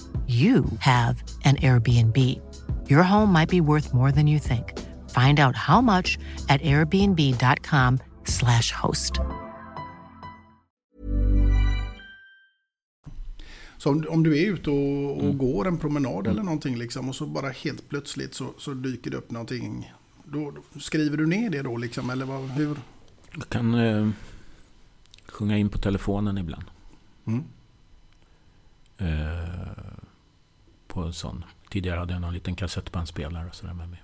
S9: you have an Airbnb. Your home might be worth more than you think. Find out how much at airbnb.com/slash host.
S3: Så om, om du är ute och, och
S4: Mm.
S3: går en promenad eller någonting liksom och så bara helt plötsligt så, så dyker det upp någonting. Då, då skriver du ner det då liksom eller vad, hur?
S4: Jag kan eh, sjunga in på telefonen ibland.
S3: Mm.
S4: Eh, på sån. Tidigare hade jag någon liten kassettbandspelare och sådär med mig.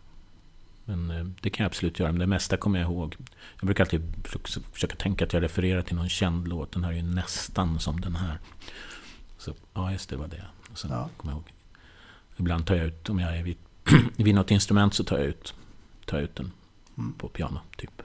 S4: Men eh, det kan jag absolut göra. Men det mesta kommer jag ihåg. Jag brukar alltid försöka, försöka tänka att jag refererar till någon känd låt. Den här är ju nästan som den här. Så, ja, just det var det. Och sen
S3: Ja.
S4: kommer jag ihåg. Ibland tar jag ut, om jag är vid, [clears throat] vid något instrument så tar jag ut, tar jag ut den
S3: Mm.
S4: på piano, typ.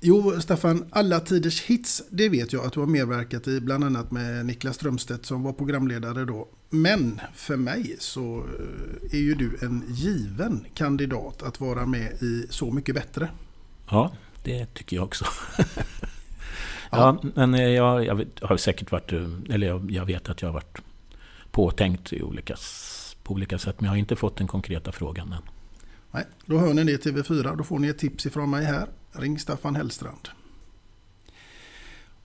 S3: Jo, Staffan, alla tiders hits, det vet jag att du har medverkat i, bland annat med Niklas Strömstedt som var programledare då. Men för mig så eh, är ju du en given kandidat att vara med i Så mycket bättre.
S4: Ja, det tycker jag också. [laughs] ja, men eh, jag, jag har säkert varit, eh, eller jag, jag vet att jag har varit påtänkt i olika, på olika sätt. Men jag har inte fått den konkreta frågan än.
S3: Nej, då hör ni det i TV4. Då får ni ett tips ifrån mig här. Ring Staffan Hellstrand.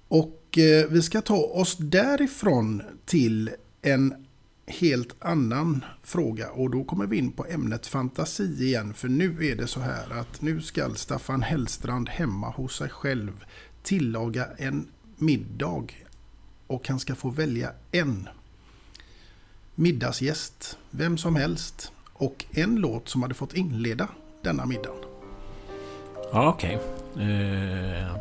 S3: Och eh, vi ska ta oss därifrån till en helt annan fråga. Och då kommer vi in på ämnet fantasi igen. För nu är det så här att nu ska Staffan Hellstrand hemma hos sig själv tillaga en middag. Och han ska få välja en middagsgäst, vem som helst. Och en låt som hade fått inleda denna middag.
S4: Ja, okej. Eh,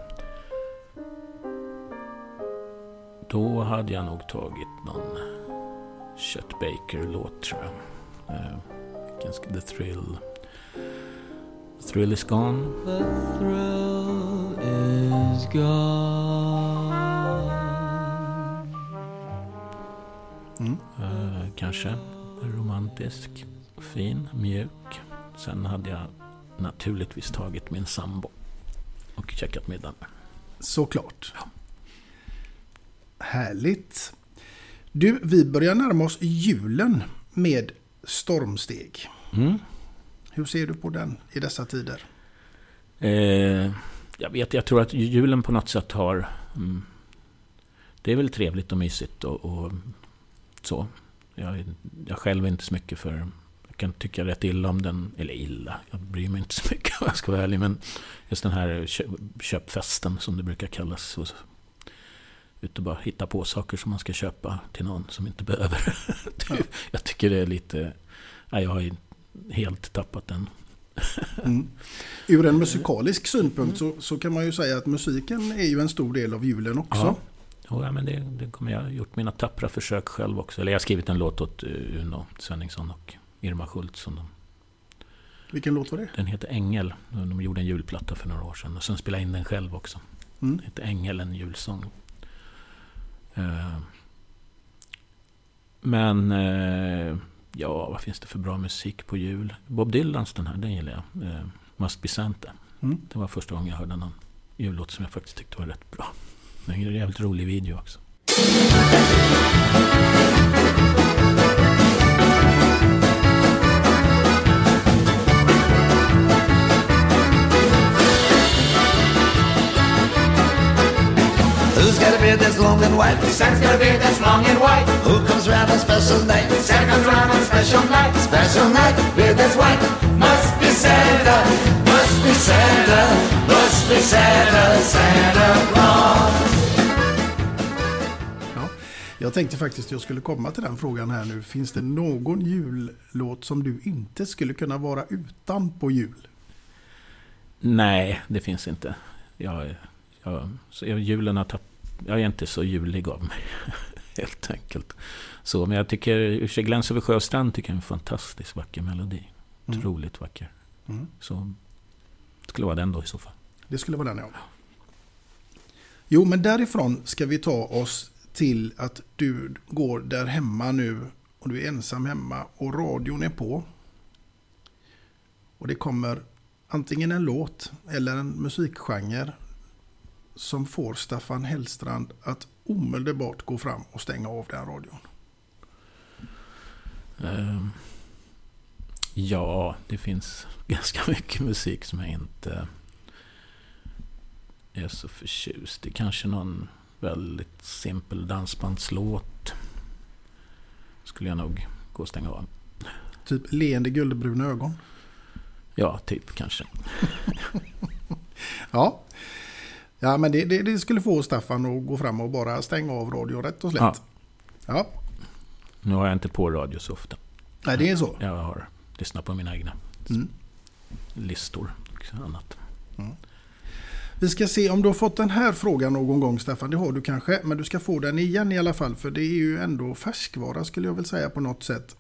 S4: då hade jag nog tagit någon Chet Baker-låt tror jag. Eh, ganska The Thrill. The Thrill is gone.
S6: The thrill is gone.
S3: Mm.
S4: Eh, kanske romantisk, fin, mjuk. Sen hade jag naturligtvis tagit min sambo och checkat middagen.
S3: Såklart. Härligt. Du, vi börjar närma oss julen med stormsteg.
S4: Mm.
S3: Hur ser du på den i dessa tider?
S4: Eh, jag vet, jag tror att julen på något sätt har... Mm, det är väl trevligt och mysigt och, och så. Jag, jag själv är inte så mycket för... Jag kan tycka rätt illa om den. Eller illa, jag bryr mig inte så mycket om jag ska vara ärlig. Men just den här köpfesten som det brukar kallas. Och ut och bara hitta på saker som man ska köpa till någon som inte behöver. [laughs] jag tycker det är lite... Nej, jag har helt tappat den.
S3: mm. Ur en musikalisk synpunkt så, så, kan man ju säga att musiken är ju en stor del av julen också.
S4: Ja, ja men det, det kommer jag gjort mina tappra försök själv också. Eller jag har skrivit en låt åt eh, Uno Svenningsson och Irma Schultz. Som de,
S3: Vilken låt var det?
S4: Den heter Ängel. De gjorde en julplatta för några år sedan. Och sen spelade jag in den själv också. Mm. Den heter Ängel, en julsång. Eh, men eh, ja, vad finns det för bra musik på jul? Bob Dylans den här, den gillar jag. Eh, Must Be Santa. Mm. Det var första gången jag hörde någon jullåt som jag faktiskt tyckte var rätt bra. Det är en jävligt rolig video också.
S6: Beard that's long and white? Santa's got a beard that's long and white. Who comes round on special night? Santa comes round on special night. Special night, beard that's white. Must be Santa, must be Santa, must be Santa, Santa Claus.
S3: Ja, jag tänkte faktiskt att jag skulle komma till den frågan här nu. Finns det någon jullåt som du inte skulle kunna vara utan på jul?
S4: Nej, det finns inte. Jag, jag, så julen har tappat jag är inte så julig av mig. [laughs] Helt enkelt. Så, men jag tycker, Gläns över sjö och strand tycker jag är en fantastiskt vacker melodi. Mm. Otroligt vacker. Mm. Så det skulle vara den då i så fall.
S3: Det skulle vara den ja. Jo, men därifrån ska vi ta oss till att du går där hemma nu och du är ensam hemma och radion är på. Och det kommer antingen en låt eller en musikgenre som får Staffan Hellstrand att omedelbart gå fram och stänga av den radion?
S4: Uh, ja, det finns [laughs] ganska mycket musik som jag inte är så förtjust i. Kanske någon väldigt simpel dansbandslåt. Skulle jag nog gå och stänga av.
S3: Typ leende guldbruna ögon?
S4: Ja, typ kanske. [laughs]
S3: ja, Ja, men det, det, det, skulle få Staffan att gå fram och bara stänga av radion rätt och slätt. Ja. ja.
S4: Nu har jag inte på radio så ofta.
S3: Nej, det är så.
S4: Jag har lyssnat på mina egna mm. listor och annat. Mm.
S3: Vi ska se om du har fått den här frågan någon gång Staffan. Det har du kanske. Men du ska få den igen i alla fall. För det är ju ändå färskvara skulle jag väl säga på något sätt.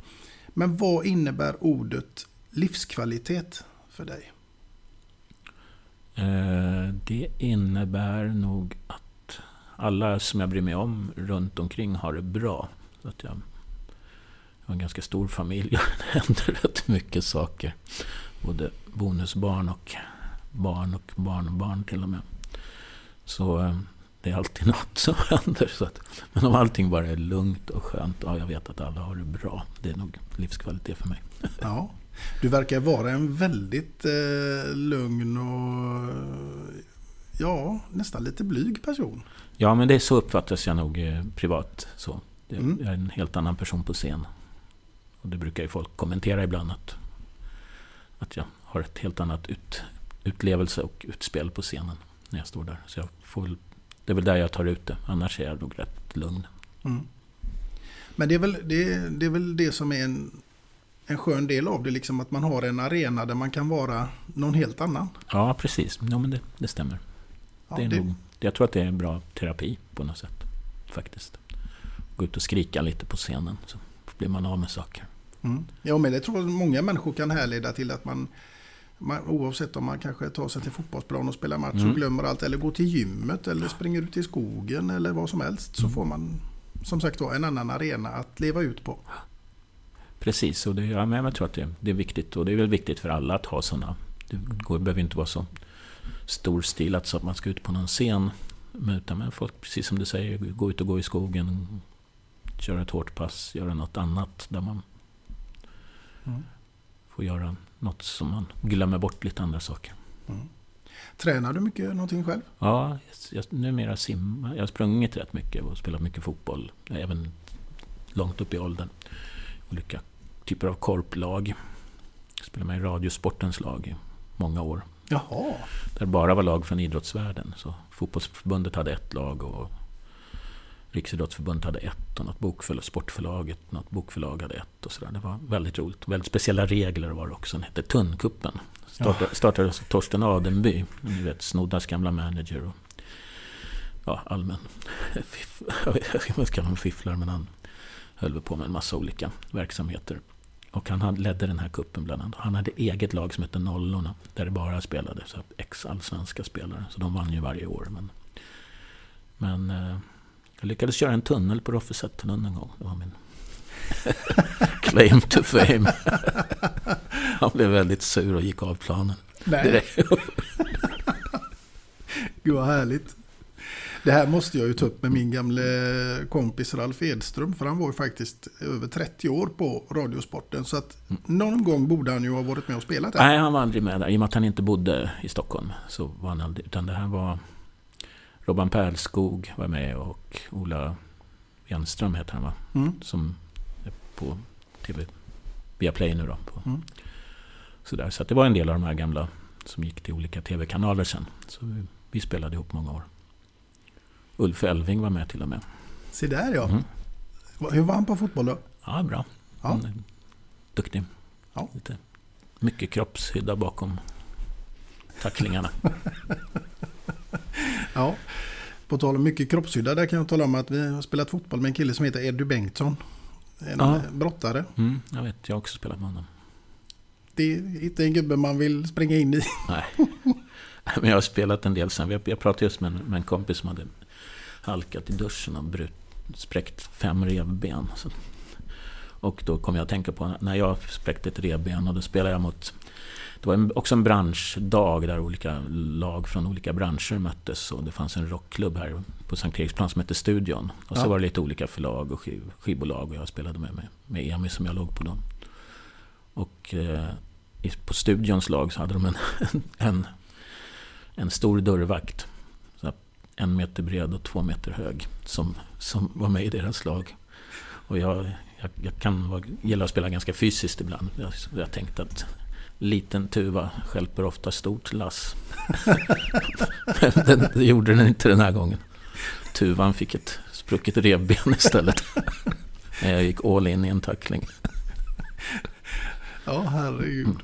S3: Men vad innebär ordet livskvalitet för dig?
S4: Eh, det innebär nog att alla som jag bryr mig om runt omkring har det bra. Så att jag, har en ganska stor familj och [laughs] det händer rätt mycket saker. Både bonusbarn och barn och barnbarn till och med. Så eh, det är alltid [laughs] något som händer. Så att, men om allting bara är lugnt och skönt, ja jag vet att alla har det bra. Det är nog livskvalitet för mig.
S3: Ja, du verkar vara en väldigt eh, lugn och ja, nästan lite blyg person.
S4: Ja, men det är så uppfattas jag nog eh, privat. Så. Mm. Jag är en helt annan person på scen. Och det brukar ju folk kommentera ibland att, att jag har ett helt annat ut, utlevelse och utspel på scenen när jag står där. Så jag får, det är väl där jag tar ut det. Annars är jag nog rätt lugn. Mm.
S3: Men det är, väl, det, det är väl det som är en en skön del av det, liksom att man har en arena där man kan vara någon helt annan.
S4: Ja, precis. Ja, men det, det stämmer. Ja, det är det... Nog, jag tror att det är en bra terapi på något sätt. Faktiskt. Gå ut och skrika lite på scenen så blir man av med saker.
S3: Mm. Ja, men det tror jag många människor kan härleda till att man, man oavsett om man kanske tar sig till fotbollsplan och spelar match mm. och glömmer allt eller går till gymmet eller springer ut i skogen eller vad som helst så mm. får man som sagt en annan arena att leva ut på.
S4: Precis, och det, ja, men jag tror att det, det, är viktigt. Och det är väl viktigt för alla att ha sådana. Det går, behöver inte vara så storstilat så att man ska ut på någon scen. Men utan med folk, precis som du säger, gå ut och gå i skogen. Köra ett hårt pass, göra något annat där man mm. får göra något som man glömmer bort lite andra saker.
S3: Tränar du mycket någonting själv?
S4: Ja, jag, numera simmar. Jag har sprungit rätt mycket och spelat mycket fotboll. Även långt upp i åldern. Olika typer av korplag. Jag spelade med i Radiosportens lag i många år.
S3: Jaha.
S4: Där bara var lag från idrottsvärlden. Så fotbollsförbundet hade ett lag och Riksidrottsförbundet hade ett och något bokförlag, sportförlaget, något bokförlag hade ett och sådär. Det var väldigt roligt. Väldigt speciella regler var det också. Den hette Tunnkuppen. Startade,
S3: Ja.
S4: startades av Torsten Adenby, ni vet Snoddas gamla manager och ja, allmän fiff, [laughs] jag vet inte vad ska man fifflar men han höll på med en massa olika verksamheter. Och han ledde den här kuppen bland annat. Han hade eget lag som hette Nollorna. Där det bara spelade så ex-allsvenska spelare. Så de vann ju varje år. Men, men eh, jag lyckades köra en tunnel på Roffesättunneln en gång. Det var min [laughs] claim to fame. Han blev väldigt sur och gick av planen.
S3: Nej. Gud vad härligt. Det här måste jag ju ta upp med min gamle kompis Ralf Edström. För han var ju faktiskt över 30 år på Radiosporten. Så att någon gång borde han ju ha varit med och spelat här.
S4: Nej, han var aldrig med där. I och med att han inte bodde i Stockholm. Så var han aldrig, utan det här var Robban Pärlskog var med och Ola Wenström heter han va?
S3: Mm.
S4: Som är på TV, via Play nu då. På.
S3: Mm.
S4: Sådär. Så det var en del av de här gamla som gick till olika TV-kanaler sen. Så vi, vi spelade ihop många år. Ulf Elving var med till och med.
S3: Se där ja.
S4: Mm.
S3: Hur var han på fotboll då?
S4: Ja, bra.
S3: Ja.
S4: Duktig.
S3: Ja.
S4: Lite mycket kroppshydda bakom tacklingarna. [laughs]
S3: Ja. På tal om mycket kroppshydda, där kan jag tala om att vi har spelat fotboll med en kille som heter Eddie Bengtsson. En
S4: Ja.
S3: brottare.
S4: Mm, jag vet, jag har också spelat med honom.
S3: Det är inte en gubbe man vill springa in i.
S4: Nej. [laughs] Men jag har spelat en del sen. Jag jag pratade just med en, med en kompis som hade halkat i duschen och brut, spräckt fem revben. Så. Och då kom jag att tänka på när jag spräckte ett revben och då spelade jag mot det var en, också en branschdag där olika lag från olika branscher möttes och det fanns en rockklubb här på Sankt Eriksplan som hette Studion. Och så
S3: Ja.
S4: var det lite olika förlag och skiv, skivbolag och jag spelade med, med, med EMI som jag låg på då. Och eh, på Studions lag så hade de en, [laughs] en, en stor dörrvakt. En meter bred och två meter hög. Som, som var med i deras lag. Och jag, jag, jag kan vara, gilla att spela ganska fysiskt ibland. Jag, jag tänkte att liten tuva stjälper ofta stort lass. [laughs] Men den, det gjorde den inte den här gången. Tuvan fick ett sprucket revben istället. [laughs] Jag gick all in i en tackling.
S3: Ja, herregud.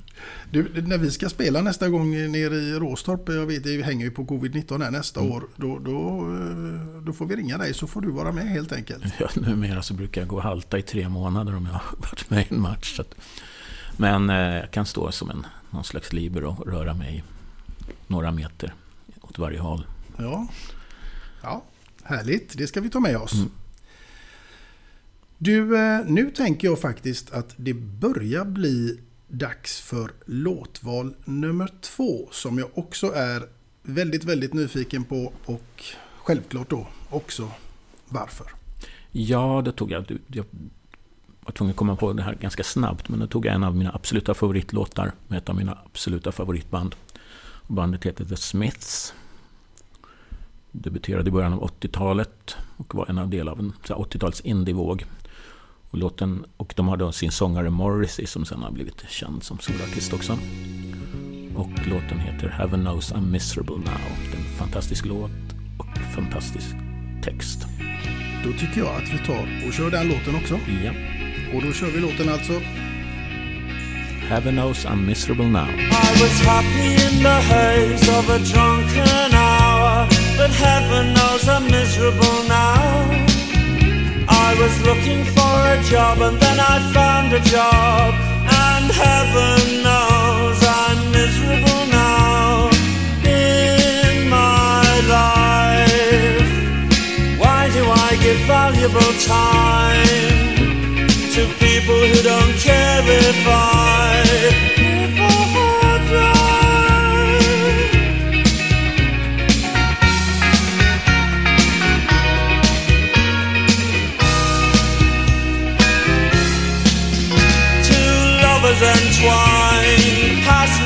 S3: Du, när vi ska spela nästa gång nere i Råstorp, jag vet det hänger ju på covid-19 här nästa
S4: Mm.
S3: år, då, då, eh, då får vi ringa dig så får du vara med helt enkelt.
S4: Ja, numera så brukar jag gå och halta i tre månader om jag har [laughs] varit med i en match. Så att, men eh, jag kan stå som en, någon slags libero och röra mig några meter åt varje håll.
S3: Ja. ja, härligt. Det ska vi ta med oss.
S4: Mm.
S3: Du, eh, nu tänker jag faktiskt att det börjar bli dags för låtval nummer två som jag också är väldigt, väldigt nyfiken på och självklart då också varför.
S4: Ja, det tog jag. Jag var tvungen att komma på det här ganska snabbt. Men då tog jag en av mina absoluta favoritlåtar med ett av mina absoluta favoritband. Bandet heter The Smiths. Debuterade i början av 80-talet och var en del av en 80-tals indievåg. Och, låten, och de har då sin sångare Morrissey som sen har blivit känd som solartist också. Och låten heter Heaven knows I'm miserable now. Det är en fantastisk låt och fantastisk text.
S3: Då tycker jag att vi tar och kör den låten också.
S4: Ja.
S3: Och då kör vi låten alltså
S4: Heaven knows I'm miserable now.
S6: I was happy in the haze of a drunken hour, but heaven knows I'm miserable now. I was looking for a job and then I found a job, and heaven knows I'm miserable now in my life. Why do I give valuable time to people who don't care if I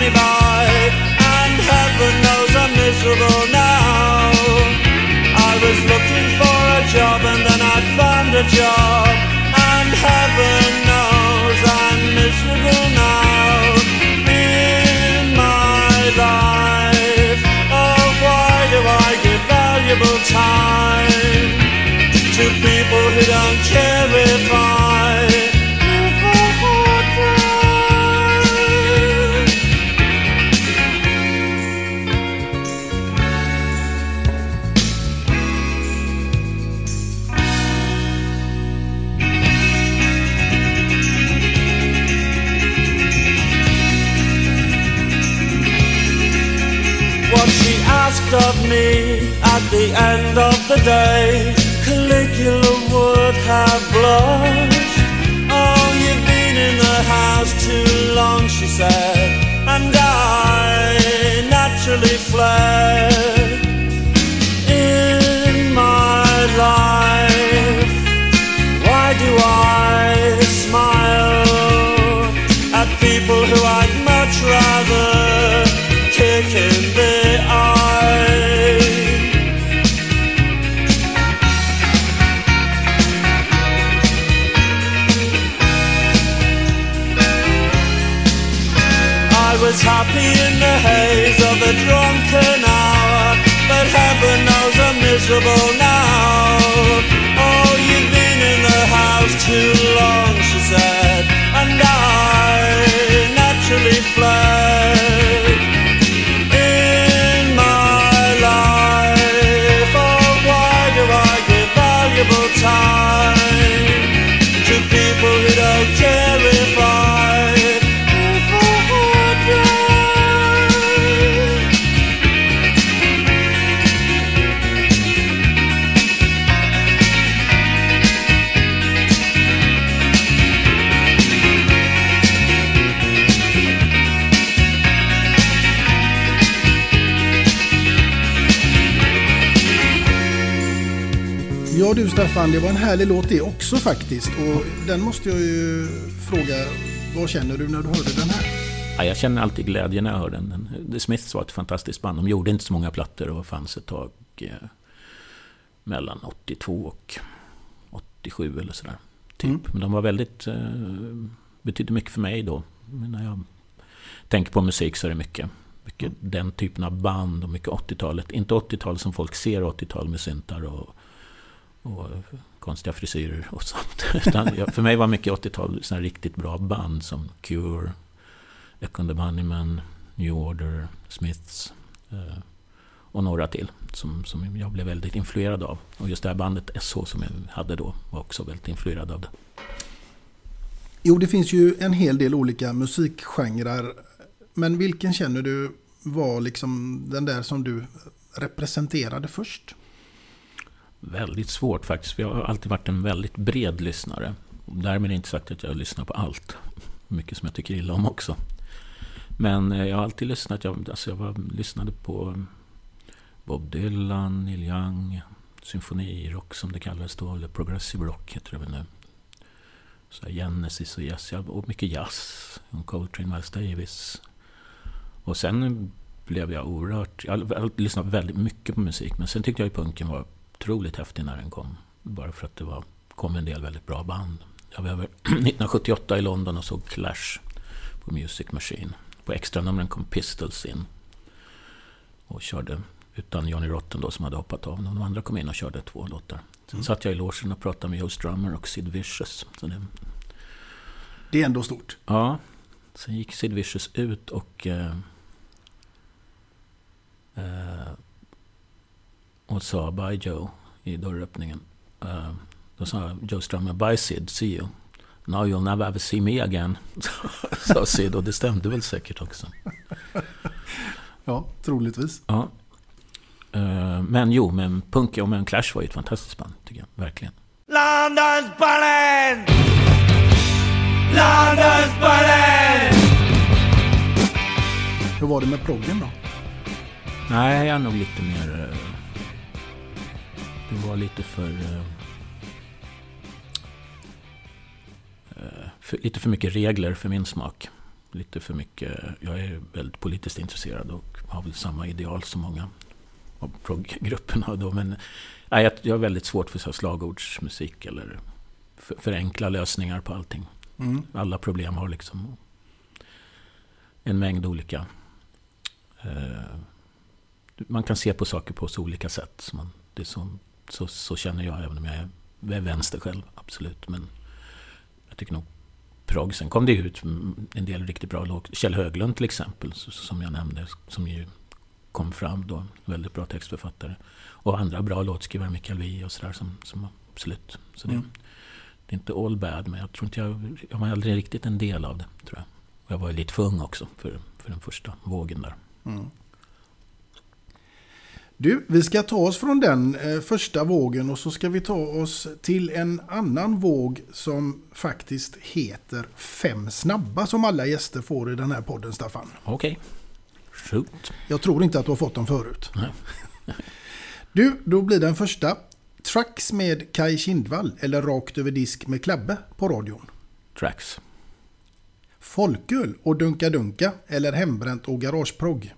S10: me by, and heaven knows I'm miserable now. I was looking for a job, and then I found a job, and heaven knows I'm miserable now. Of me at the end of the day. Caligula would have blushed. Oh, you've been in the house too long, she said, and I naturally fled in my life. Why do I smile at people who I'd much rather kick was happy in the haze of a drunken hour, but heaven knows I'm miserable now. Oh, you've been in the house too long, she said, and I
S3: Staffan, det var en härlig låt det också faktiskt. Och den måste jag ju fråga, vad känner du när du hörde den här?
S4: Ja, jag känner alltid glädje när jag hör den. The Smiths var ett fantastiskt band. De gjorde inte så många plattor och fanns ett tag eh, mellan 82 och 87 eller sådär. Typ.
S3: Mm.
S4: Men de var väldigt... Eh, betydde mycket för mig då. Men när jag tänker på musik så är det mycket, mycket den typen av band och mycket 80-talet. Inte 80-tal som folk ser 80-tal med syntar och, och konstiga frisyrer och sånt. [laughs] Utan jag, för mig var mycket 80-tal riktigt bra band som Cure, Echo the Bunnymen, New Order, Smiths eh, och några till som, som jag blev väldigt influerad av. Och just det här bandet SH som jag hade då var också väldigt influerad av det.
S3: Jo, det finns ju en hel del olika musikgenrer. Men vilken känner du var liksom den där som du representerade först?
S4: Väldigt svårt faktiskt, jag har alltid varit en väldigt bred lyssnare. Därmed inte sagt att jag lyssnar på allt. Mycket som jag tycker illa om också. Men eh, jag har alltid lyssnat. Jag, alltså jag var, lyssnade på Bob Dylan, Neil Young, symfonirock som det kallades då, eller progressive rock heter det väl nu. Så här Genesis och Yes, och mycket jazz. Och Coltrane, Miles Davis. Och sen blev jag oerhört... Jag har lyssnat väldigt mycket på musik, men sen tyckte jag ju punken var otroligt häftig när den kom. Bara för att det var, kom en del väldigt bra band. Jag var över [clears throat] 1978 i London och såg Clash på Music Machine. På extranumren kom Pistols in. Och körde, utan Johnny Rotten då som hade hoppat av. De andra kom in och körde två låtar. Sen
S3: Mm.
S4: satt jag i logen och pratade med Joe Strummer och Sid Vicious. Så det,
S3: Det är ändå stort.
S4: Ja, sen gick Sid Vicious ut och... Eh, eh, och sa Bye Joe i dörröppningen. Eh, då sa Joe Strummer Bye Sid, see you. Now you'll never ever see me again. [laughs] sa Sid och det stämde väl säkert också. [laughs]
S3: Ja, troligtvis.
S4: Ja. Eh, men jo, men Punk och men Clash var ju ett fantastiskt band, tycker jag. Verkligen.
S10: London's burning! London's burning!
S3: Hur var det med proggen då?
S4: Nej, jag är nog lite mer... Det var lite för... eh, eh, för lite för mycket regler för min smak. Lite för mycket... Jag är väldigt politiskt intresserad och har väl samma ideal som många av progggrupperna då. Men nej, jag, jag har väldigt svårt för så slagordsmusik eller för, förenkla lösningar på allting.
S3: Mm.
S4: Alla problem har liksom en mängd olika... Eh, man kan se på saker på så olika sätt. Så, man, det är så, så, så känner jag, även om jag är, vänster själv, absolut. Men jag tycker nog progg. Sen kom det ut en del riktigt bra låt. Kjell Höglund till exempel, som jag nämnde, som ju kom fram då. Väldigt bra textförfattare. Och andra bra låtskrivare, Mikael Wiehe och sådär, som, som absolut. Så det,
S3: Mm.
S4: det är inte all bad, men jag tror inte jag, jag var aldrig riktigt en del av det, tror jag. Och jag var lite för ung också för, för den första vågen där.
S3: Mm. Du, vi ska ta oss från den eh, första vågen och så ska vi ta oss till en annan våg som faktiskt heter Fem snabba som alla gäster får i den här podden, Staffan.
S4: Okej. Shoot.
S3: Jag tror inte att du har fått dem förut.
S4: Nej. [laughs]
S3: Du, då blir den första. Trucks med Kai Kindvall eller Rakt över disk med Klabbe på radion.
S4: Tracks.
S3: Folköl och Dunka Dunka eller Hembränt och Garageprogg.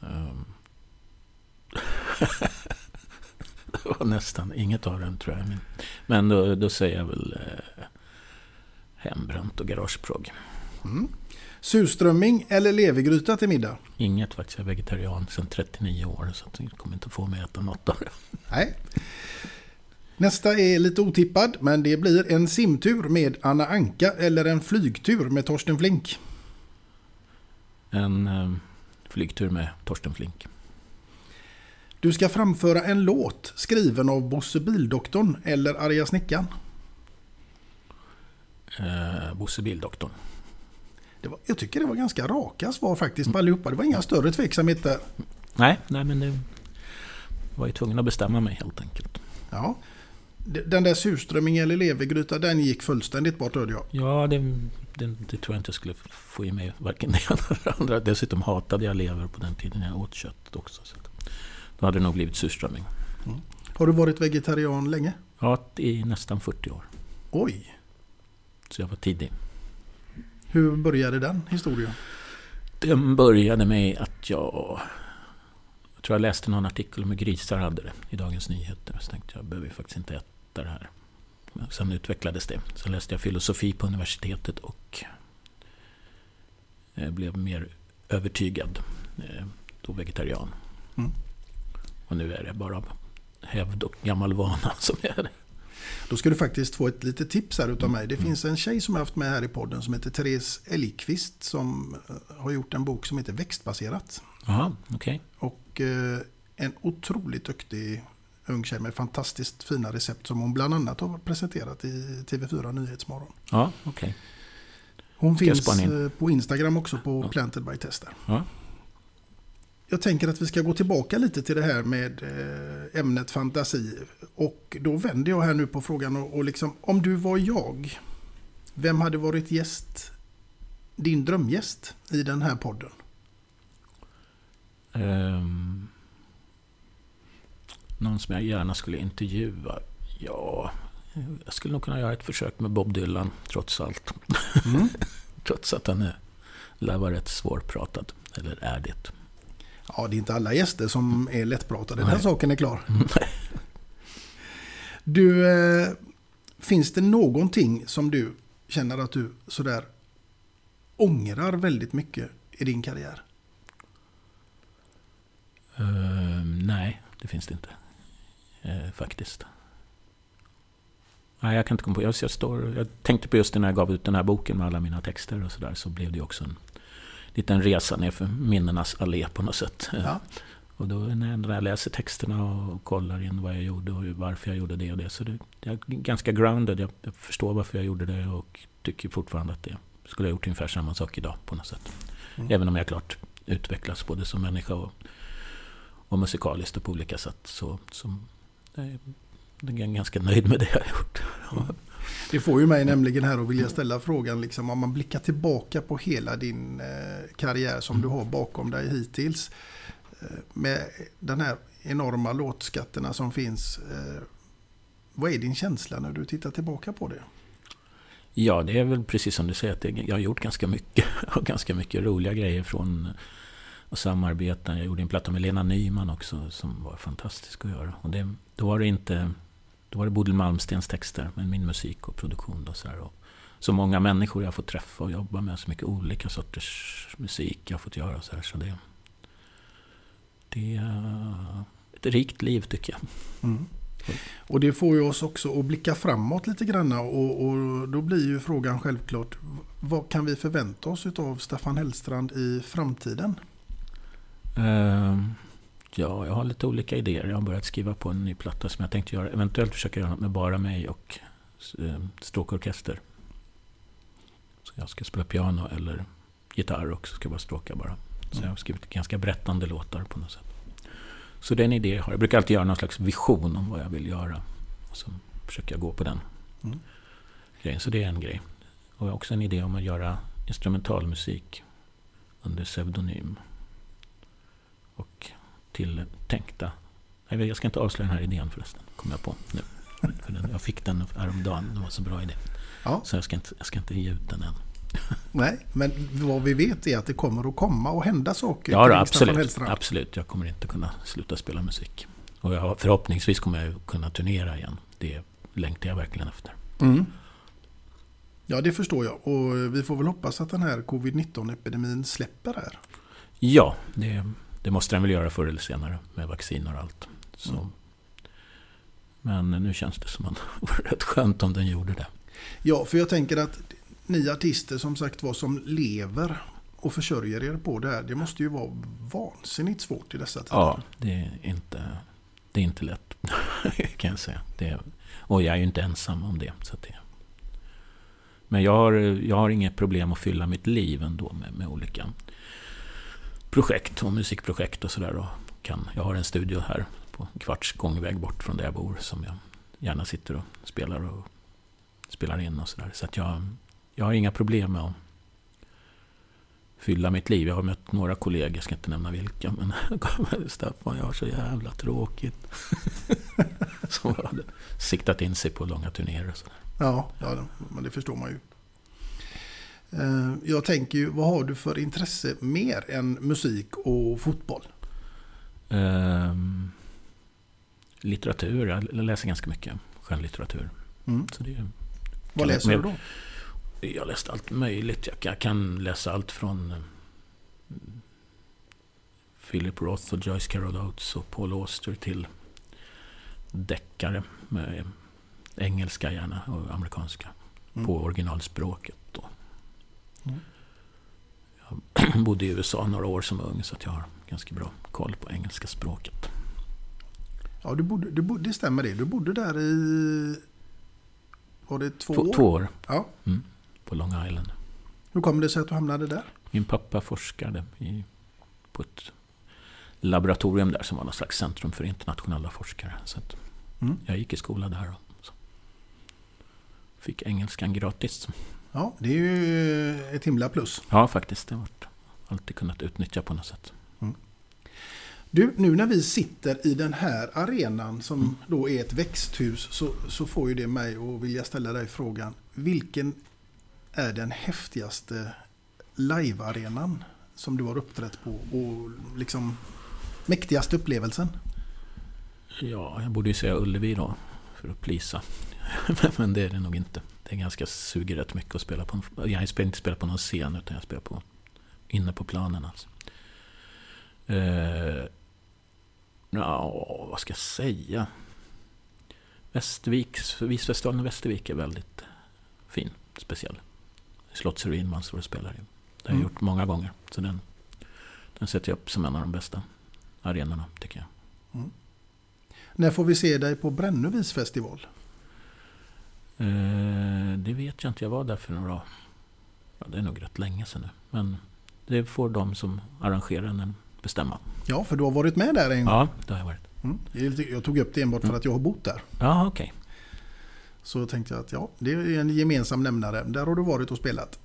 S4: Um. [laughs] det var nästan inget av dem tror jag. Men, men då, då säger jag väl eh, hembränt och garageprogg.
S3: Mm. Surströmming eller levergryta till middag?
S4: Inget faktiskt. Jag är vegetarian sedan 39 år så jag kommer inte få mig att äta något av det.
S3: Nej. Nästa är lite otippad men det blir en simtur med Anna Anka eller en flygtur med Torsten Flink.
S4: En eh, flygtur med Torsten Flink.
S3: Du ska framföra en låt skriven av Bosse Bildoktorn eller Arga Snickan.
S4: Eh, Bosse Bildoktorn.
S3: Det var, jag tycker det var ganska raka svar faktiskt på allihopa. Det var inga större tveksamhet där.
S4: Nej, nej men det var ju tvungen att bestämma mig helt enkelt.
S3: Ja. Den där surströmming eller levergryta, den gick fullständigt bort hörde jag.
S4: Ja, det, det, det tror jag inte jag skulle få i mig varken det ena eller det andra. Dessutom hatade jag lever på den tiden jag åt kött också. Så då hade det nog blivit surströmming.
S3: Mm. Har du varit vegetarian länge?
S4: Ja, i nästan 40 år.
S3: Oj!
S4: Så jag var tidig.
S3: Hur började den historien?
S4: Den började med att jag... Jag tror jag läste någon artikel om hur grisar hade det i Dagens Nyheter. Så tänkte jag, behöver faktiskt inte äta det här. Sen utvecklades det. Sen läste jag filosofi på universitetet och blev mer övertygad. Då vegetarian.
S3: Mm.
S4: Och nu är det bara hävd och gammal vana [laughs] som är det.
S3: Då ska du faktiskt få ett litet tips här utav mig. Det finns en tjej som jag haft med här i podden som heter Therese Elgqvist som har gjort en bok som heter Växtbaserat.
S4: Aha. Okay.
S3: Och eh, en otroligt duktig ung tjej med fantastiskt fina recept som hon bland annat har presenterat i TV4 Nyhetsmorgon.
S4: Ja. Okay.
S3: Hon finns in. på Instagram också på ja. Planted by Tester.
S4: Ja.
S3: Jag tänker att vi ska gå tillbaka lite till det här med ämnet fantasi. Och då vänder jag här nu på frågan och, och liksom, om du var jag, vem hade varit gäst, din drömgäst i den här podden?
S4: Um, någon som jag gärna skulle intervjua? Ja, jag skulle nog kunna göra ett försök med Bob Dylan, trots allt. Mm. [laughs] trots att han är, lär vara rätt svårpratad, eller är det.
S3: Ja, det är inte alla gäster som är lättpratade. Den saken är klar. Du, eh, finns det någonting som du känner att du sådär ångrar väldigt mycket i din karriär?
S4: Uh, nej, det finns det inte. Uh, faktiskt. Nej, jag kan inte komma på. Jag, jag, står, jag tänkte på just när jag gav ut den här boken med alla mina texter och sådär. Så blev det också en liten resa ner för minnenas allé på något sätt.
S3: Ja.
S4: Och då när jag läser texterna och kollar in vad jag gjorde och varför jag gjorde det och det. Så det, jag är ganska grounded. Jag, jag förstår varför jag gjorde det och tycker fortfarande att det skulle ha gjort ungefär samma sak idag på något sätt. Mm. Även om jag klart utvecklas både som människa och, och musikaliskt och på olika sätt. Så, så jag är ganska nöjd med det jag har gjort.
S3: Mm. Det får ju mig nämligen här att vilja ställa frågan liksom, om man blickar tillbaka på hela din eh, karriär som du har bakom dig hittills. Eh, med den här enorma låtskatterna som finns. Eh, vad är din känsla när du tittar tillbaka på det?
S4: Ja, det är väl precis som du säger. Att jag har gjort ganska mycket. [laughs] Och ganska mycket roliga grejer från att samarbeta. Jag gjorde en platta med Lena Nyman också som var fantastisk att göra. Och det, då var det inte då var det Bodil Malmstens texter, med min musik och produktion. Då, så, här, och så många människor jag får träffa och jobba med, så mycket olika sorters musik jag har fått göra. Så, här, så det, det är ett rikt liv tycker jag.
S3: Mm. Och det får ju oss också att blicka framåt lite grann och, och, då blir ju frågan självklart vad kan vi förvänta oss av Staffan Hellstrand i framtiden?
S4: Uh, ja, jag har lite olika idéer. Jag har börjat skriva på en ny platta som jag tänkte göra, eventuellt försöka göra något med bara mig och uh, stråkorkester. Så jag ska spela piano eller gitarr och så ska jag bara stråka bara. Så jag har skrivit ganska berättande låtar på något sätt. Så det är en idé jag har. Jag brukar alltid göra någon slags vision om vad jag vill göra. Och så försöker jag gå på den mm. grejen. Så det är en grej. Och jag har också en idé om att göra instrumentalmusik under pseudonym. Och tilltänkta... Nej, jag ska inte avslöja den här idén förresten, kom jag på nu. För den, jag fick den häromdagen, det var så bra idé. Ja. Så jag ska, inte, jag ska inte ge ut den än.
S3: Nej, men vad vi vet är att det kommer att komma och hända saker.
S4: Ja, då, absolut. absolut. Jag kommer inte kunna sluta spela musik. Och jag, förhoppningsvis kommer jag kunna turnera igen. Det längtar jag verkligen efter. Mm.
S3: Ja, det förstår jag. Och vi får väl hoppas att den här covid-19-epidemin släpper här.
S4: Ja, det, det, måste den väl göra förr eller senare med vacciner och allt. Så. Mm. Men nu känns det som att det vore rätt skönt om den gjorde det.
S3: Ja, för jag tänker att ni artister som sagt var som lever och försörjer er på det här. Det måste ju vara vansinnigt svårt i dessa tider.
S4: Ja, det är inte, det är inte lätt [laughs] kan jag säga. Det, och jag är ju inte ensam om det. Så det men jag har, jag har inget problem att fylla mitt liv ändå med, med olika projekt och musikprojekt och sådär. Jag har en studio här på en kvarts gångväg bort från där jag bor som jag gärna sitter och spelar och spelar in och sådär. Så att jag, jag har inga problem med att fylla mitt liv. Jag har mött några kollegor, jag ska inte nämna vilka, men [laughs] Staffan, jag har så jävla tråkigt. [laughs] Som hade siktat in sig på långa turnéer och sådär.
S3: Ja, ja, men det förstår man ju. Eh, jag tänker ju, vad har du för intresse mer än musik och fotboll?
S4: Um, litteratur, jag läser ganska mycket skönlitteratur. Mm. Så det,
S3: vad läser du då?
S4: Jag har läst allt möjligt. Jag kan läsa allt från eh, Philip Roth och Joyce Carol Oates och Paul Auster till deckare med engelska gärna och amerikanska mm. på originalspråket. Mm. Jag [clears throat] bodde i USA några år som ung så att jag har ganska bra koll på engelska språket.
S3: Ja, du bodde, du bodde, det stämmer det. Du bodde där i... Var det två, två år?
S4: Två år.
S3: Ja.
S4: Mm på Long Island.
S3: Hur kom det sig att du hamnade där?
S4: Min pappa forskade i, på ett laboratorium där som var något slags centrum för internationella forskare. Så mm. Jag gick i skola där och fick engelskan gratis.
S3: Ja, det är ju ett himla plus.
S4: Ja, faktiskt. Det har alltid kunnat utnyttja på något sätt. Mm.
S3: Du, nu när vi sitter i den här arenan som mm. då är ett växthus så, så får ju det mig att vilja ställa dig frågan. Vilken är den häftigaste live-arenan som du har uppträtt på och liksom mäktigaste upplevelsen?
S4: Ja, jag borde ju säga Ullevi då, för att plisa. [laughs] Men det är det nog inte. Det är ganska suger rätt mycket att spela på. Jag har inte spelat på någon scen, utan jag spelar på, inne på planen. Alltså. Eh, ja, vad ska jag säga? Västerviks, Visfestivalen i Västervik är väldigt fin, speciell. Slottsruin man står och spelar i. Det har jag mm. gjort många gånger. Så den, den sätter jag upp som en av de bästa arenorna tycker jag. Mm.
S3: När får vi se dig på Brännövis festival?
S4: Eh, det vet jag inte. Jag var där för några... Ja, det är nog rätt länge sedan nu. Men det får de som arrangerar den bestämma.
S3: Ja, för du har varit med där en gång.
S4: Ja, det har jag varit.
S3: Mm. Jag tog upp det enbart för mm. att jag har bott där.
S4: Ja, okej. Okay.
S3: Så tänkte jag att ja, det är en gemensam nämnare. Där har du varit och spelat.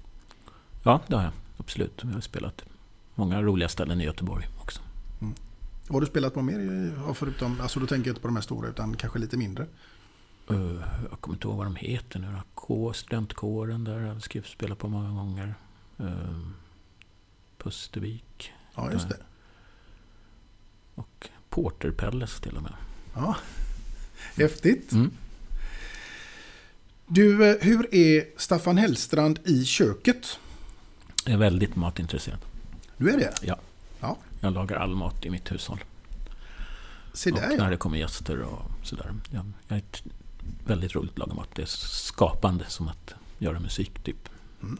S4: Ja, det har jag. Absolut. Jag har spelat många roliga ställen i Göteborg också.
S3: Mm. Vad har du spelat på mer? Förutom, alltså då tänker jag inte på de här stora utan kanske lite mindre.
S4: Uh, jag kommer inte ihåg vad de heter nu. K, studentkåren där jag spelat på många gånger. Uh, Pustervik.
S3: Ja, just det.
S4: Och Porterpelles till och med.
S3: Ja, häftigt. Mm. Du, eh, hur är Staffan Hellstrand i köket?
S4: Jag är väldigt matintresserad.
S3: Du är det?
S4: Ja.
S3: ja.
S4: Jag lagar all mat i mitt hushåll.
S3: Se där,
S4: och
S3: ja.
S4: när det kommer gäster och sådär. Jag, jag är väldigt roligt att laga mat. Det är skapande som att göra musik typ.
S3: Mm.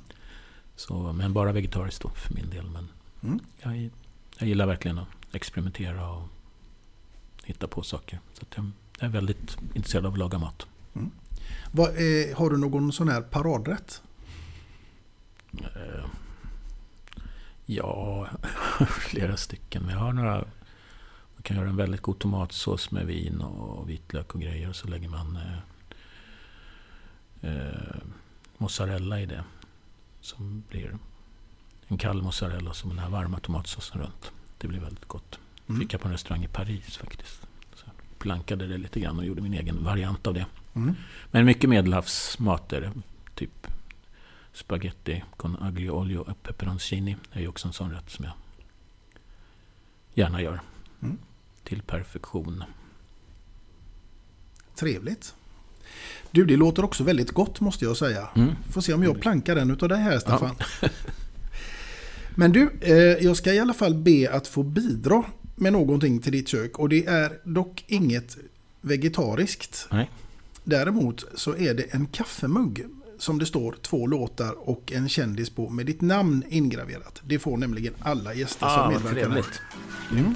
S4: Så, men bara vegetariskt då för min del. Men
S3: Mm.
S4: jag, jag gillar verkligen att experimentera och hitta på saker. Så jag, jag är väldigt intresserad av att laga mat.
S3: Mm. Vad, eh, har du någon sån här paradrätt?
S4: Eh, ja, [laughs] flera stycken. Men jag har några... Kan göra en väldigt god tomatsås med vin och vitlök och grejer. Och så lägger man eh, eh, mozzarella i det. Som blir en kall mozzarella som den här varma tomatsåsen runt. Det blir väldigt gott.
S3: Mm.
S4: Fick jag på en restaurang i Paris faktiskt. Så jag plankade det lite grann och gjorde min egen variant av det.
S3: Mm.
S4: Men mycket medelhavsmat är det. Typ spaghetti con aglio olio och peperoncini. Det är ju också en sån rätt som jag gärna gör.
S3: Mm.
S4: Till perfektion.
S3: Trevligt. Du, det låter också väldigt gott måste jag säga.
S4: Mm.
S3: Får se om jag plankar den utav dig här Staffan. [laughs] Men du, eh, jag ska i alla fall be att få bidra med någonting till ditt kök. Och det är dock inget vegetariskt.
S4: Nej.
S3: Däremot så är det en kaffemugg som det står två låtar och en kändis på med ditt namn ingraverat. Det får nämligen alla gäster
S4: Ah,
S3: som medverkar.
S4: trevligt.
S3: Mm.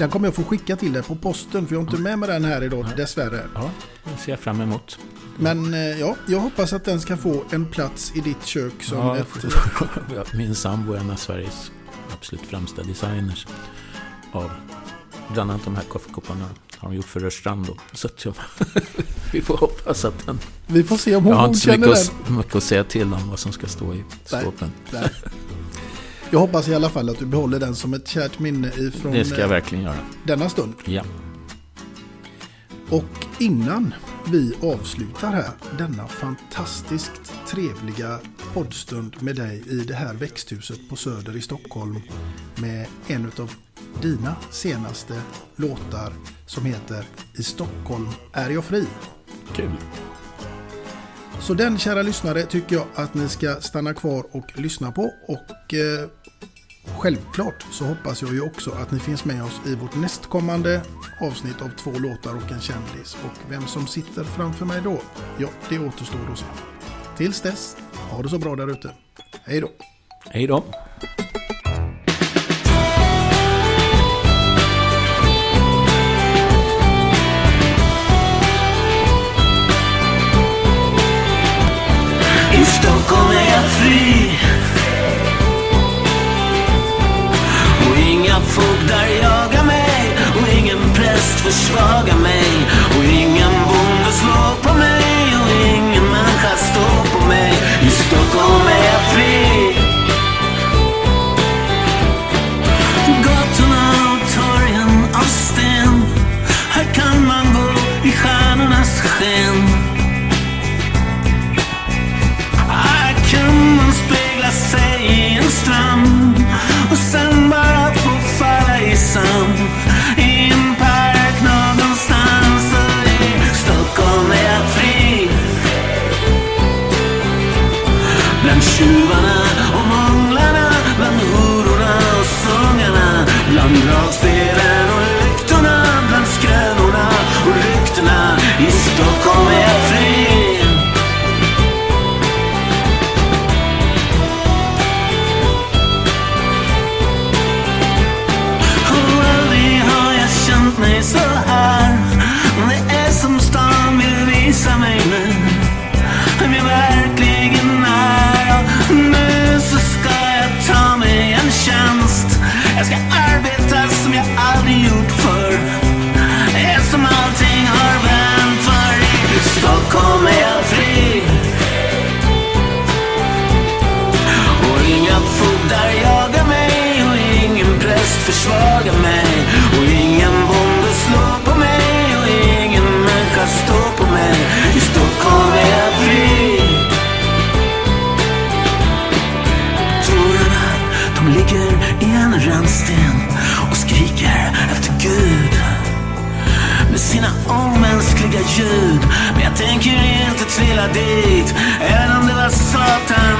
S3: Den kommer jag få skicka till dig på posten för jag har inte med mig den här idag dessvärre.
S4: Ja, det ser jag fram emot.
S3: Men eh, ja, jag hoppas att den ska få en plats i ditt kök som
S4: Ja,
S3: ett...
S4: Ja, Min sambo är en av Sveriges absolut främsta designers. Av bland annat de här kaffekopparna har de gjort för Rörstrand. då. Så jag, [laughs] vi får hoppas att den...
S3: Vi får se om hon
S4: Jag har inte så mycket att, mycket att säga till om vad som ska stå i skåpen.
S3: Nej. [laughs] Jag hoppas i alla fall att du behåller den som ett kärt minne ifrån
S4: Det ska jag
S3: eh,
S4: verkligen göra.
S3: denna stund.
S4: Ja.
S3: Och innan vi avslutar här denna fantastiskt trevliga poddstund med dig i det här växthuset på Söder i Stockholm med en av dina senaste låtar som heter I Stockholm är jag fri.
S4: Kul.
S3: Så den kära lyssnare tycker jag att ni ska stanna kvar och lyssna på och eh, Självklart så hoppas jag ju också att ni finns med oss i vårt nästkommande avsnitt av två låtar och en kändis. Och vem som sitter framför mig då? Ja, det återstår att se. Tills dess, ha det så bra där ute. Hej då!
S4: Hej då!
S6: I Stockholm är jag fri inga jagar mig. Och ingen präst försvagar mig. Och ingen bonde slår på mig. Och ingen människa står på mig. I Stockholm är jag fri. Gatorna och torgen av sten. Här kan man gå i stjärnornas sken. Här kan man spegla sig i en strand. Och sen bara få falla i sand i en park någonstans och i Stockholm är jag fri Bland tjuvarna ljud Men jag tänker inte trilla dit. Även om det var Satan.